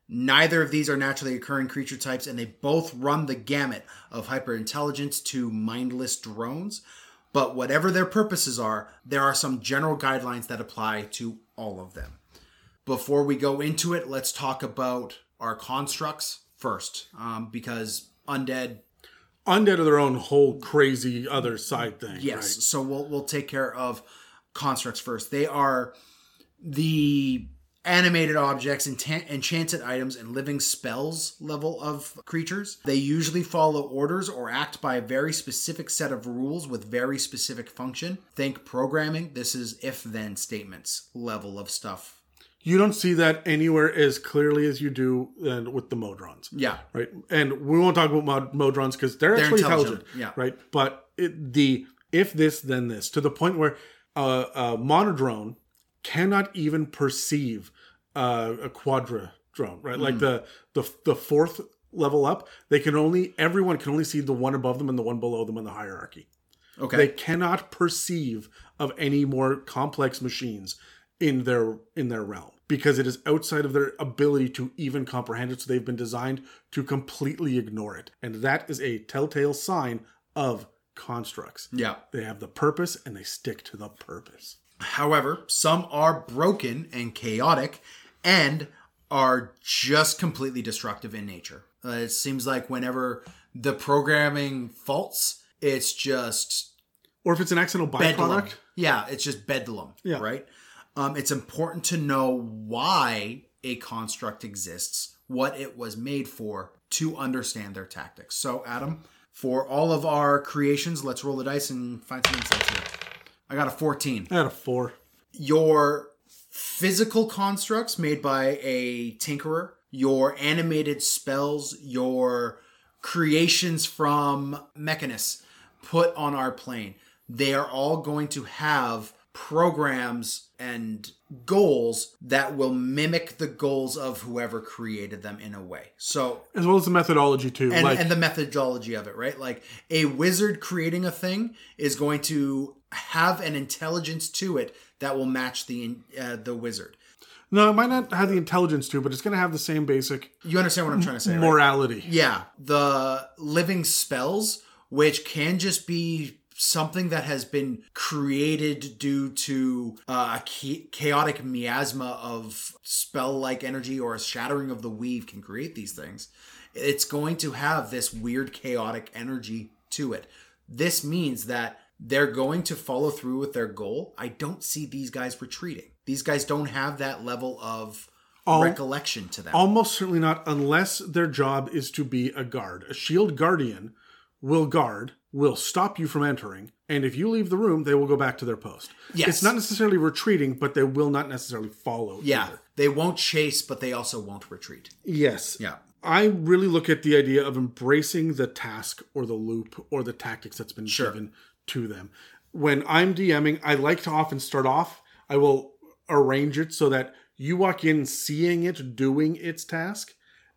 Neither of these are naturally occurring creature types, and they both run the gamut of hyperintelligence to mindless drones. But whatever their purposes are, there are some general guidelines that apply to all of them. Before we go into it, let's talk about our constructs first, um, because undead. Undead are their own whole crazy other side thing. Yes, right? so we'll we'll take care of constructs first. They are the animated objects, enchant- enchanted items, and living spells level of creatures. They usually follow orders or act by a very specific set of rules with very specific function. Think programming. This is if then statements level of stuff. You don't see that anywhere as clearly as you do uh, with the Modrons. Yeah. right? And we won't talk about mod- Modrons because they're, They're actually intelligent, yeah. right? But it, the if this then this to the point where uh, a monodrone cannot even perceive uh, a quadra drone, right? Hmm. Like the the the fourth level up, they can only everyone can only see the one above them and the one below them in the hierarchy. Okay. They cannot perceive of any more complex machines in their in their realm because it is outside of their ability to even comprehend it so they've been designed to completely ignore it and that is a telltale sign of constructs. Yeah. They have the purpose and they stick to the purpose. However, some are broken and chaotic and are just completely destructive in nature. Uh, it seems like whenever the programming faults, it's just Or if it's an accidental bedlam. byproduct, Yeah, it's just bedlam. Yeah. Right? Um, it's important to know why a construct exists, what it was made for, to understand their tactics. So, Adam, for all of our creations, let's roll the dice and find some insights here. I got a 14 I had a four. your physical constructs made by a tinkerer, your animated spells, your creations from Mechanus put on our plane, they are all going to have programs and goals that will mimic the goals of whoever created them in a way. So As well as the methodology too. and, like and the methodology of it, right? Like a wizard creating a thing is going to have an intelligence to it that will match the uh, the wizard. no, it might not have the intelligence to, but it's gonna have the same basic You understand what I'm trying to say? right? morality. Yeah, the living spells, which can just be something that has been created due to uh, a chaotic miasma of spell-like energy or a shattering of the weave can create these things. It's going to have this weird chaotic energy to it. This means that they're going to follow through with their goal. I don't see these guys retreating. These guys don't have that level of All- recollection to them. Almost certainly not, unless their job is to be a guard. A shield guardian will guard, will stop you from entering, and if you leave the room, they will go back to their post. Yes. It's not necessarily retreating, but they will not necessarily follow. yeah, either. they won't chase, but they also won't retreat. Yes. Yeah. I really look at the idea of embracing the task or the loop or the tactics that's been Sure. given to them. When I'm DMing, I like to often start off, I will arrange it so that you walk in seeing it doing its task,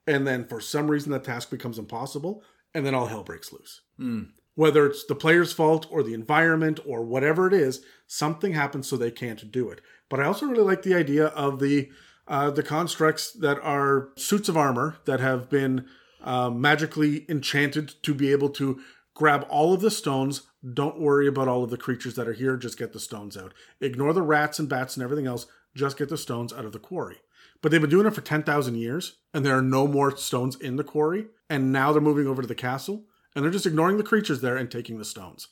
and then for some reason the task becomes impossible, and then all hell breaks loose. Hmm. Whether it's the player's fault or the environment or whatever it is, something happens so they can't do it. But I also really like the idea of the uh, the constructs that are suits of armor that have been uh, magically enchanted to be able to grab all of the stones. Don't worry about all of the creatures that are here. Just get the stones out. Ignore the rats and bats and everything else. Just get the stones out of the quarry. But they've been doing it for 10,000 years, and there are no more stones in the quarry. And now they're moving over to the castle, and they're just ignoring the creatures there and taking the stones.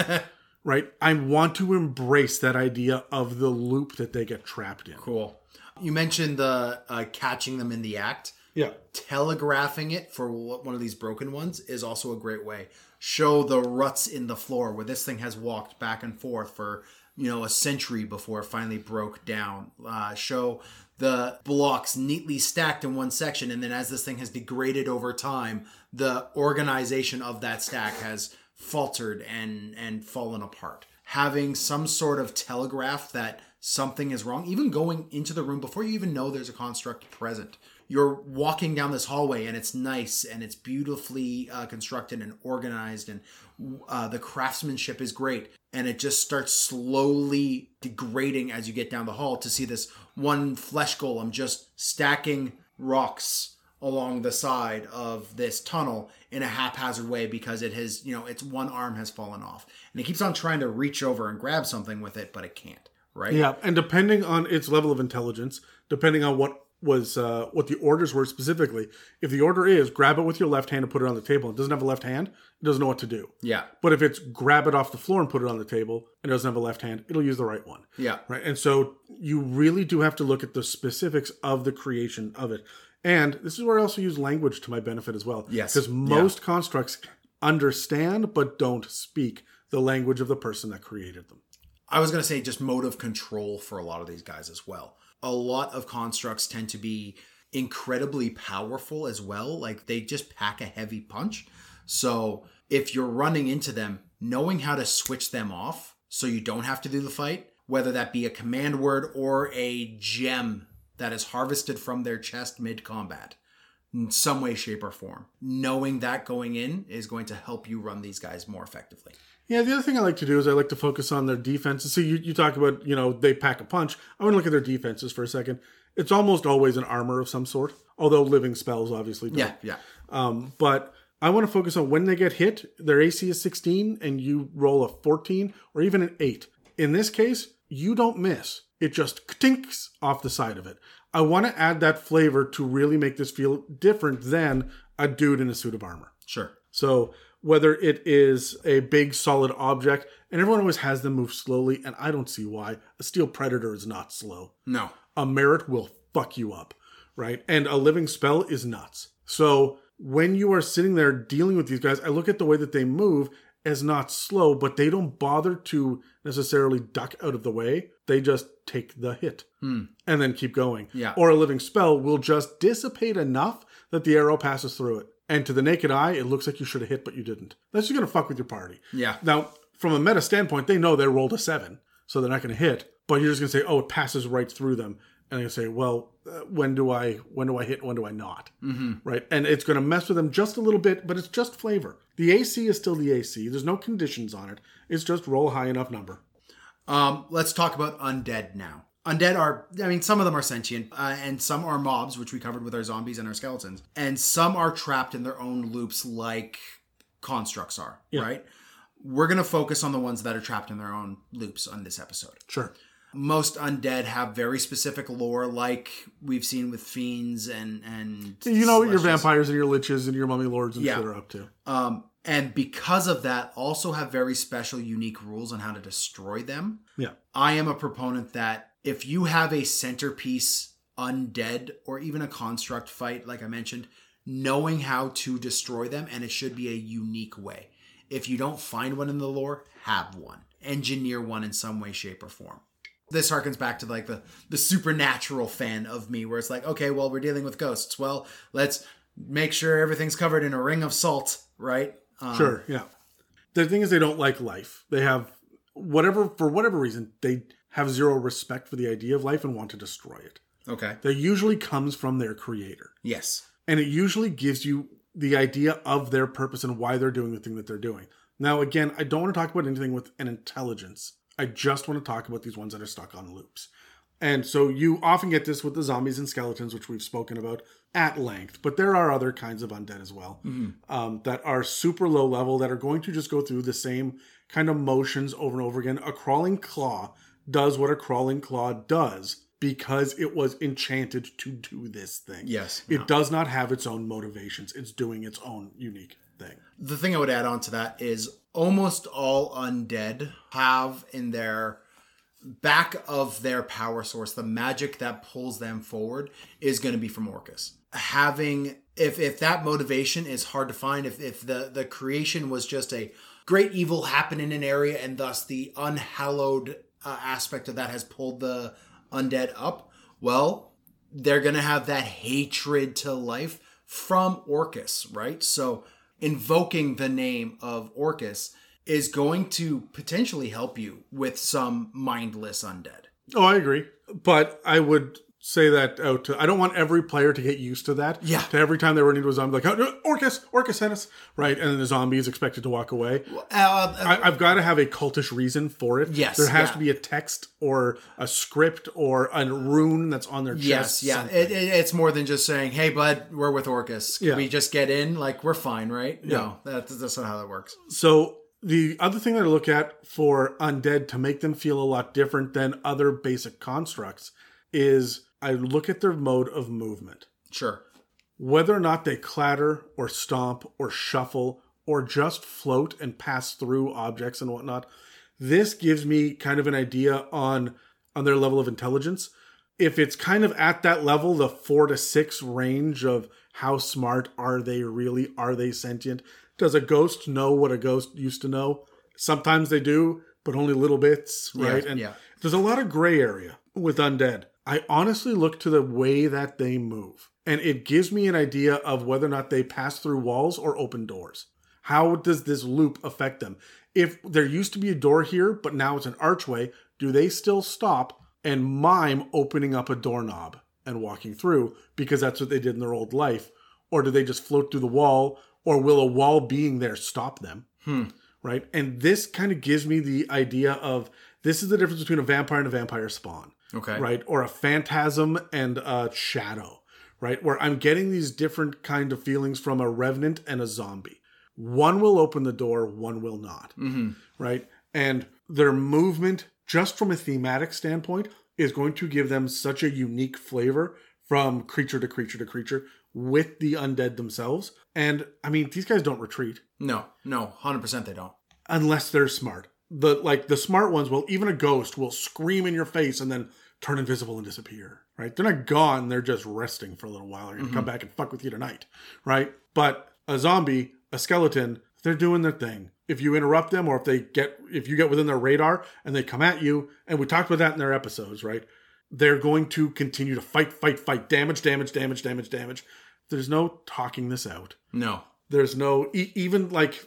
right? I want to embrace that idea of the loop that they get trapped in. Cool. You mentioned the uh, catching them in the act. Yeah. Telegraphing it for one of these broken ones is also a great way. Show the ruts in the floor where this thing has walked back and forth for you know a century before it finally broke down. Uh, show the blocks neatly stacked in one section, and then as this thing has degraded over time, the organization of that stack has faltered and and fallen apart. Having some sort of telegraph that something is wrong, even going into the room before you even know there's a construct present. You're walking down this hallway and it's nice and it's beautifully uh, constructed and organized, and uh, the craftsmanship is great. And it just starts slowly degrading as you get down the hall to see this one flesh golem just stacking rocks along the side of this tunnel in a haphazard way because it has, you know, its one arm has fallen off. And it keeps on trying to reach over and grab something with it, but it can't, right? Yeah, and depending on its level of intelligence, depending on what was uh, what the orders were specifically, if the order is grab it with your left hand and put it on the table, it doesn't have a left hand, it doesn't know what to do. Yeah. But if it's grab it off the floor and put it on the table and it doesn't have a left hand, it'll use the right one. Yeah. Right. And so you really do have to look at the specifics of the creation of it. And this is where I also use language to my benefit as well. Yes. Because most constructs understand but don't speak the language of the person that created them. I was going to say just mode of control for a lot of these guys as well. A lot of constructs tend to be incredibly powerful as well. Like they just pack a heavy punch. So if you're running into them, knowing how to switch them off so you don't have to do the fight, whether that be a command word or a gem that is harvested from their chest mid combat in some way, shape, or form. Knowing that going in is going to help you run these guys more effectively. Yeah, the other thing I like to do is I like to focus on their defenses. So you, you talk about, you know, they pack a punch. I want to look at their defenses for a second. It's almost always an armor of some sort, although living spells obviously don't. Yeah, yeah. Um, but I want to focus on when they get hit, their AC is 16 and you roll a 14 or even an 8. In this case, you don't miss. It just tinks off the side of it. I want to add that flavor to really make this feel different than a dude in a suit of armor. Sure. So whether it is a big solid object, and everyone always has them move slowly, and I don't see why. A steel predator is not slow. No. A Marut will fuck you up, right? And a living spell is nuts. So when you are sitting there dealing with these guys, I look at the way that they move as not slow, but they don't bother to necessarily duck out of the way. They just take the hit hmm. and then keep going. Yeah. Or a living spell will just dissipate enough that the arrow passes through it. And to the naked eye, it looks like you should have hit, but you didn't. That's just gonna fuck with your party. Yeah. Now, from a meta standpoint, they know they rolled a seven, so they're not gonna hit. But you're just gonna say, "Oh, it passes right through them," and they say, "Well, uh, when do I when do I hit? When do I not?" Mm-hmm. Right, and it's gonna mess with them just a little bit, but it's just flavor. The AC is still the AC. There's no conditions on it. It's just roll a high enough number. Um, let's talk about undead now. Undead are, I mean, some of them are sentient, uh, and some are mobs, which we covered with our zombies and our skeletons, and some are trapped in their own loops, like constructs are. Right. We're gonna focus on the ones that are trapped in their own loops on this episode. Sure. Most undead have very specific lore, like we've seen with fiends and and You know what your vampires and your liches and your mummy lords and Yeah. shit are up to. Um, and because of that, also have very special, unique rules on how to destroy them. Yeah. I am a proponent that if you have a centerpiece undead or even a construct fight, like I mentioned, knowing how to destroy them, and it should be a unique way. If you don't find one in the lore, have one. Engineer one in some way, shape, or form. This harkens back to like the the supernatural fan of me, where it's like, okay, well, we're dealing with ghosts. Well, let's make sure everything's covered in a ring of salt, right? Um, Sure, yeah. The thing is, they don't like life. They have whatever for whatever reason they have zero respect for the idea of life and want to destroy it. Okay. That usually comes from their creator, Yes. and it usually gives you the idea of their purpose and why they're doing the thing that they're doing. Now, again, I don't want to talk about anything with an intelligence. I just want to talk about these ones that are stuck on loops. And so you often get this with the zombies and skeletons, which we've spoken about at length. But there are other kinds of undead as well um, that are super low level that are going to just go through the same kind of motions over and over again. A crawling claw does what a crawling claw does because it was enchanted to do this thing. Yes. It does not have its own motivations. It's doing its own unique thing. The thing I would add on to that is almost all undead have in their back of their power source the magic that pulls them forward is going to be from Orcus. Having if if that motivation is hard to find, if if the the creation was just a great evil happen in an area and thus the unhallowed uh, aspect of that has pulled the undead up, well, they're going to have that hatred to life from Orcus, right? So invoking the name of Orcus is going to potentially help you with some mindless undead. Oh, I agree. But I would say that out to, I don't want every player to get used to that. Yeah. To every time they run into a zombie, like, oh, no, Orcus, Orcus sent us. Right. And then the zombie is expected to walk away. Uh, I, I've got to have a cultish reason for it. Yes, There has yeah. to be a text or a script or a rune that's on their yes, chest. yeah. It, it- it's more than just saying, "Hey, bud, we're with Orcus. Can Yeah. we just get in? Like we're fine, right?" No, that, that's not how that works. So the other thing that I look at for undead to make them feel a lot different than other basic constructs is I look at their mode of movement. Sure. Whether or not they clatter or stomp or shuffle or just float and pass through objects and whatnot, this gives me kind of an idea on on their level of intelligence. If it's kind of at that level, the four to six range of how smart are they really? Are they sentient? Does a ghost know what a ghost used to know? Sometimes they do, but only little bits, right? and yeah. there's a lot of gray area with undead. I honestly look to the way that they move, and it gives me an idea of whether or not they pass through walls or open doors. How does this loop affect them? If there used to be a door here, but now it's an archway, do they still stop and mime opening up a doorknob and walking through because that's what they did in their old life? Or do they just float through the wall? Or will a wall being there stop them? Hmm. Right? And this kind of gives me the idea of this is the difference between a vampire and a vampire spawn Okay. right? Or a phantasm and a shadow, right? Where I'm getting these different kind of feelings from a revenant and a zombie. One will open the door, one will not, Mm-hmm. right? And their movement, just from a thematic standpoint, is going to give them such a unique flavor from creature to creature to creature with the undead themselves. And I mean, these guys don't retreat No, no, hundred percent they don't. unless they're smart. The like the smart ones will even a ghost will scream in your face and then turn invisible and disappear. Right? They're not gone, they're just resting for a little while. They're gonna come mm-hmm. back and fuck with you tonight. Right? But a zombie, a skeleton, they're doing their thing. If you interrupt them or if they get if you get within their radar and they come at you, and we talked about that in their episodes, right? They're going to continue to fight, fight, fight, damage, damage, damage, damage, damage. There's no talking this out No, there's no e- even like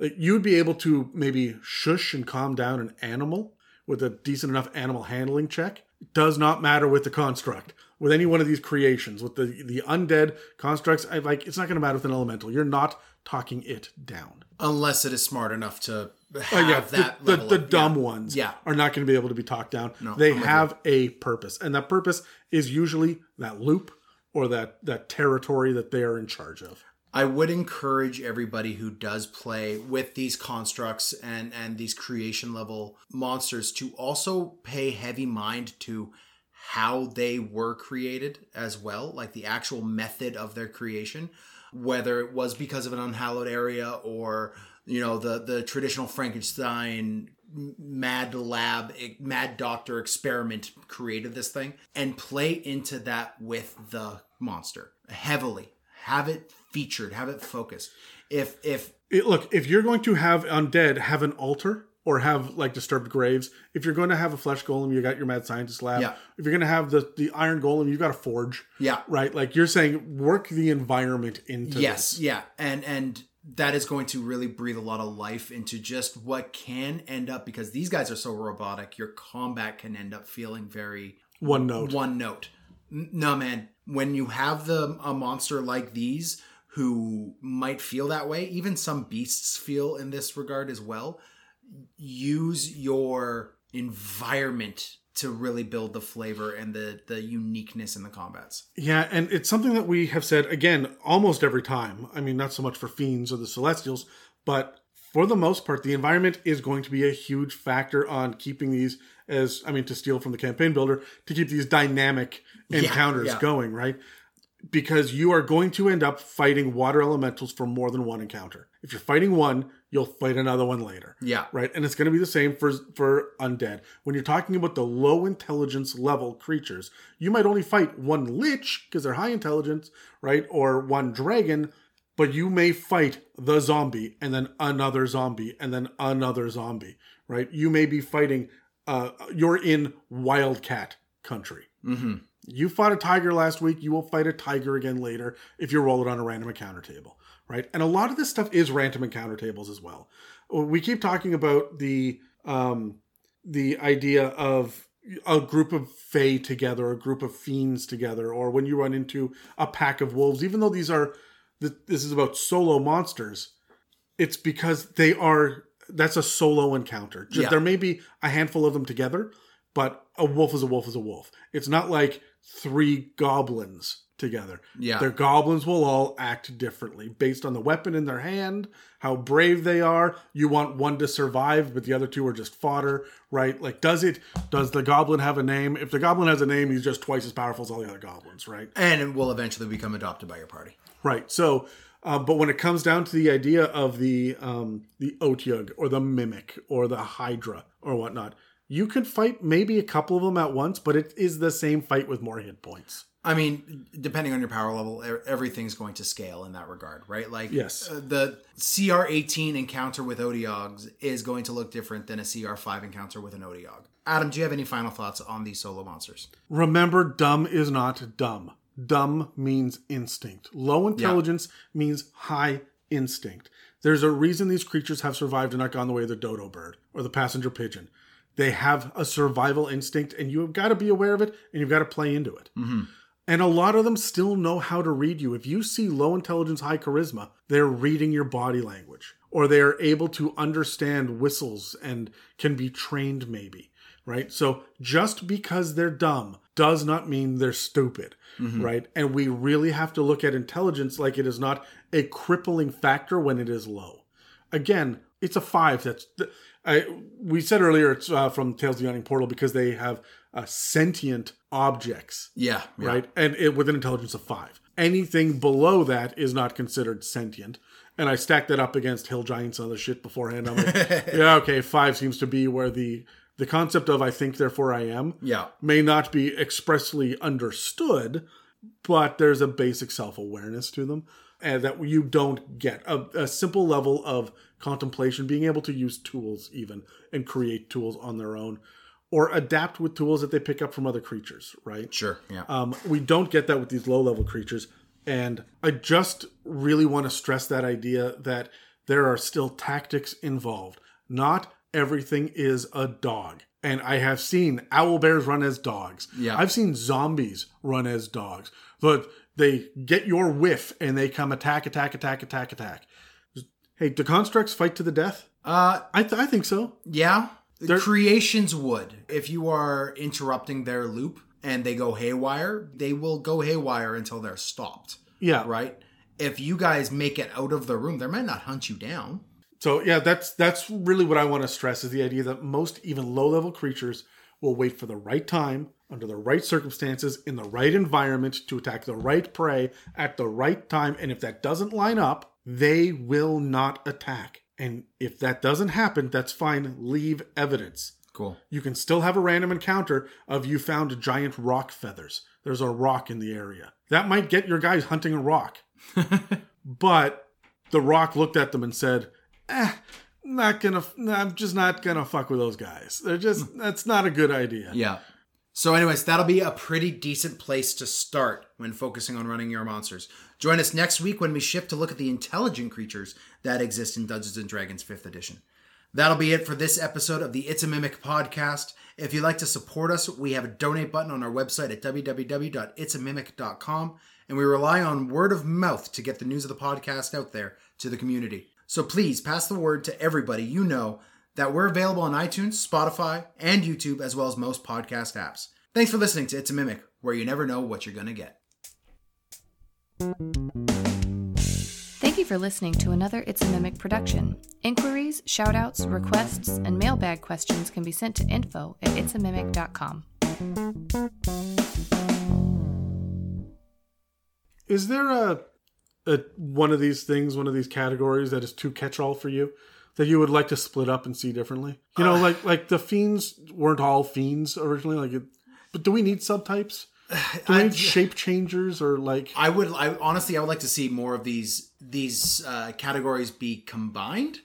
like, you'd be able to maybe shush and calm down an animal with a decent enough animal handling check. It does not matter with the construct with any one of these creations with the the undead constructs I like it's not going to matter with an elemental. You're not talking it down. Unless it is smart enough to Uh, yeah that the, the, level the of- dumb yeah. ones Yeah. are not going to be able to be talked down. No, they I'm have a purpose and that purpose is usually that loop or that that territory that they are in charge of I would encourage everybody who does play with these constructs and and these creation level monsters to also pay heavy mind to how they were created as well, like the actual method of their creation, whether it was because of an unhallowed area or you know the the traditional Frankenstein mad lab mad doctor experiment created this thing and play into that with the monster heavily have it featured have it focused if if it, look, if you're going to have undead, have an altar or have like disturbed graves. If you're going to have a flesh golem, you got your mad scientist lab. Yeah. If you're going to have the the iron golem, you've got a forge. yeah Right? Like you're saying, work the environment into yes this. yeah and and that is going to really breathe a lot of life into just what can end up because these guys are so robotic your combat can end up feeling very One note. one note no man when you have the a monster like these who might feel that way even some beasts feel in this regard as well use your environment to really build the flavor and the the uniqueness in the combats Yeah, and it's something that we have said again almost every time. I mean, not so much for fiends or the celestials, but for the most part, the environment is going to be a huge factor on keeping these as I mean, to steal from the campaign builder, to keep these dynamic encounters yeah. going, right? Because you are going to end up fighting water elementals for more than one encounter. If you're fighting one, you'll fight another one later yeah right and it's going to be the same for for undead when you're talking about the low intelligence level creatures you might only fight one lich because they're high intelligence right or one dragon but you may fight the zombie and then another zombie and then another zombie right you may be fighting uh you're in wildcat country mm-hmm. You fought a tiger last week. You will fight a tiger again later if you roll it on a random encounter table, right? And a lot of this stuff is random encounter tables as well. We keep talking about the um, the idea of a group of fae together, a group of fiends together, or when you run into a pack of wolves. Even though these are this is about solo monsters, it's because they are that's a solo encounter. Yeah. There may be a handful of them together, but a wolf is a wolf is a wolf. It's not like three goblins together. Yeah. Their goblins will all act differently based on the weapon in their hand, how brave they are. You want one to survive, but the other two are just fodder, right? Like, does it, does the goblin have a name? If the goblin has a name, he's just twice as powerful as all the other goblins, right? and it will eventually become adopted by your party Right. So, uh, but when it comes down to the idea of the um, the Otyugh or the Mimic or the Hydra or whatnot, you could fight maybe a couple of them at once, but it is the same fight with more hit points. I mean, depending on your power level, everything's going to scale in that regard, right? Like, Yes. uh, the CR18 encounter with Otyughs is going to look different than a CR5 encounter with an Otyugh. Adam, do you have any final thoughts on these solo monsters? Remember, dumb is not dumb. Dumb means instinct. Low intelligence means high instinct. There's a reason these creatures have survived and not gone the way of the dodo bird or the passenger pigeon. They have a survival instinct, and you've got to be aware of it and you've got to play into it. Mm-hmm. And a lot of them still know how to read you. If you see low intelligence, high charisma, they're reading your body language or they are able to understand whistles and can be trained maybe. right? So just because they're dumb does not mean they're stupid, mm-hmm. right? And we really have to look at intelligence like it is not a crippling factor when it is low. Again, it's a five. That's I. We said earlier it's uh, from Tales of the Yawning Portal because they have uh, sentient objects, Yeah, yeah. right? And it, with an intelligence of five. Anything below that is not considered sentient. And I stacked that up against hill giants and other shit beforehand. I'm like, yeah, okay, five seems to be where the the concept of I think therefore I am Yeah. may not be expressly understood, but there's a basic self awareness to them, and that you don't get a, a simple level of contemplation, being able to use tools even and create tools on their own, or adapt with tools that they pick up from other creatures. Right? Sure. Yeah. Um, we don't get that with these low level creatures. And I just really want to stress that idea that there are still tactics involved. Not everything is a dog. And I have seen owl bears run as dogs. Yeah. I've seen zombies run as dogs. But they get your whiff and they come attack, attack, attack, attack, attack. Hey, do constructs fight to the death? uh, I, th- I think so. yeah. They're- Creations would. If you are interrupting their loop and they go haywire, they will go haywire until they're stopped. Yeah. Right? If you guys make it out of the room, they might not hunt you down. So yeah, that's that's really what I want to stress is the idea that most even low level creatures will wait for the right time, under the right circumstances, in the right environment to attack the right prey at the right time. And if that doesn't line up, they will not attack. And if that doesn't happen, that's fine. Leave evidence. Cool. You can still have a random encounter of you found giant Roc feathers. There's a Roc in the area. That might get your guys hunting a Roc. but the Roc looked at them and said, eh, not gonna, I'm just not gonna fuck with those guys. They're just, that's not a good idea. Yeah. So, anyways, that'll be a pretty decent place to start when focusing on running your monsters. Join us next week when we shift to look at the intelligent creatures that exist in Dungeons and Dragons 5th edition. That'll be it for this episode of the It's a Mimic podcast. If you'd like to support us, we have a donate button on our website at www.itsamimic.com, and we rely on word of mouth to get the news of the podcast out there to the community. So please pass the word to everybody you know that we're available on iTunes, Spotify, and YouTube, as well as most podcast apps. Thanks for listening to It's a Mimic, where you never know what you're going to get. Thank you for listening to another It's a Mimic production. Inquiries, shoutouts, requests, and mailbag questions can be sent to info at itsamimic.com. Is there a, a one of these things, one of these categories that is too catch-all for you? That you would like to split up and see differently? You know, like like the fiends weren't all fiends originally. Like, it, but do we need subtypes? Do we need shape changers or like? I would, I honestly, I would like to see more of these these uh, categories be combined.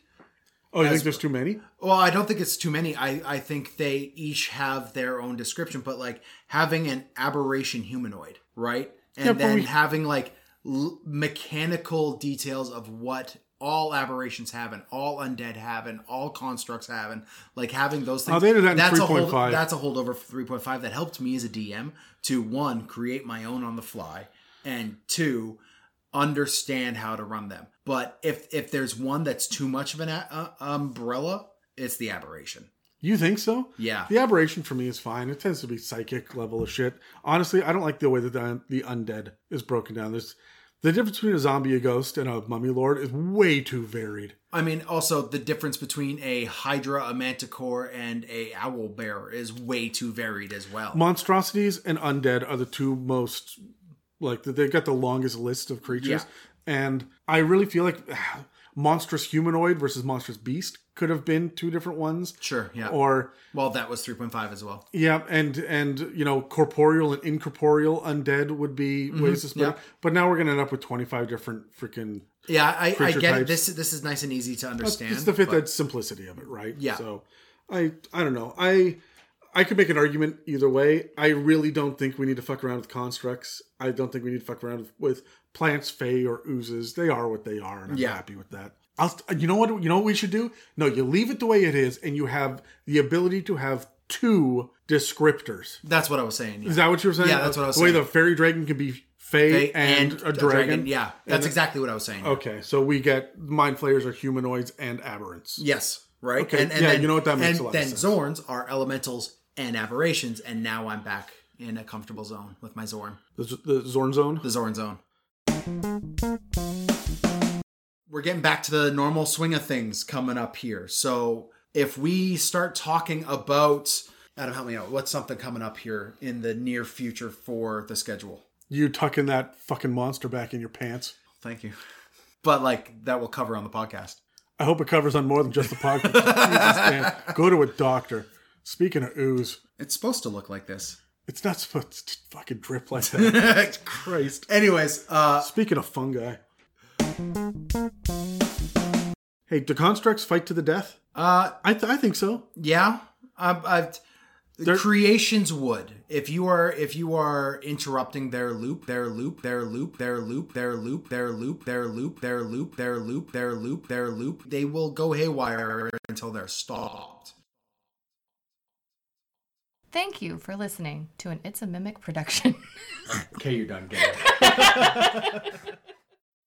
Oh, you think there's too many? Well, I don't think it's too many. I, I think they each have their own description, but like having an aberration humanoid, right? And Yeah, then we- having like l- mechanical details of what all aberrations have and all undead have and all constructs have and like having those things. Oh, they did that in that's a hold, 3.5. That's a holdover for 3.5 that helped me as a DM to one, create my own on the fly, and two, understand how to run them. But if if there's one that's too much of an a- uh, umbrella, it's the aberration. You think so? Yeah. The aberration for me is fine. It tends to be psychic level of shit. Honestly, I don't like the way that the, the undead is broken down. There's the difference between a zombie, a ghost, and a mummy lord is way too varied. I mean, also the difference between a Hydra, a Manticore, and a Owl Bear is way too varied as well. Monstrosities and undead are the two most like they've got the longest list of creatures. Yeah. And I really feel like ah, monstrous humanoid versus monstrous beast could have been two different ones. Sure, yeah. Or well, that was 3.5 as well. Yeah, and and you know, corporeal and incorporeal undead would be ways to split. Mm-hmm. yeah. But now we're gonna end up with twenty five different freaking. Yeah, I, I get it. types. This this is nice and easy to understand. It's the fifth but- ed simplicity of it, right? Yeah. So, I I don't know. I I could make an argument either way. I really don't think we need to fuck around with constructs. I don't think we need to fuck around with, with plants, fey, or oozes. They are what they are, and I'm Yeah. happy with that. I'll, you know what? You know what we should do? No, you leave it the way it is, and you have the ability to have two descriptors. That's what I was saying. Yeah. Is that what you were saying? Yeah, that's what I was saying. the way the fairy dragon can be fey, They- and, a dragon. Yeah, that's exactly what I was saying. Okay, so we get mind flayers are humanoids and aberrants. Yes, right. Okay, yeah, you know what, that makes and a lot of then sense. Xorns are elementals and aberrations, and now I'm back in a comfortable zone with my Xorn, The, Z- the Xorn Zone. the Xorn zone. We're getting back to the normal swing of things coming up here. So if we start talking about Adam, help me out. What's something coming up here in the near future for the schedule? You tucking that fucking monster back in your pants. Thank you. But like that will cover on the podcast. I hope it covers on more than just the podcast. Jesus. Go to a doctor. Speaking of ooze, It's supposed to look like this. it's not supposed to fucking drip like that. Christ. Anyways, uh Speaking of fungi. Hey, do constructs fight to the death? uh I, th- I think so. yeah, I, I've the They're- creations would if you are if you are interrupting their loop their loop their loop their loop their loop their loop their loop their loop their loop their loop their loop they will go haywire until they're stopped Thank you for listening to an It's a Mimic production. okay you're done get it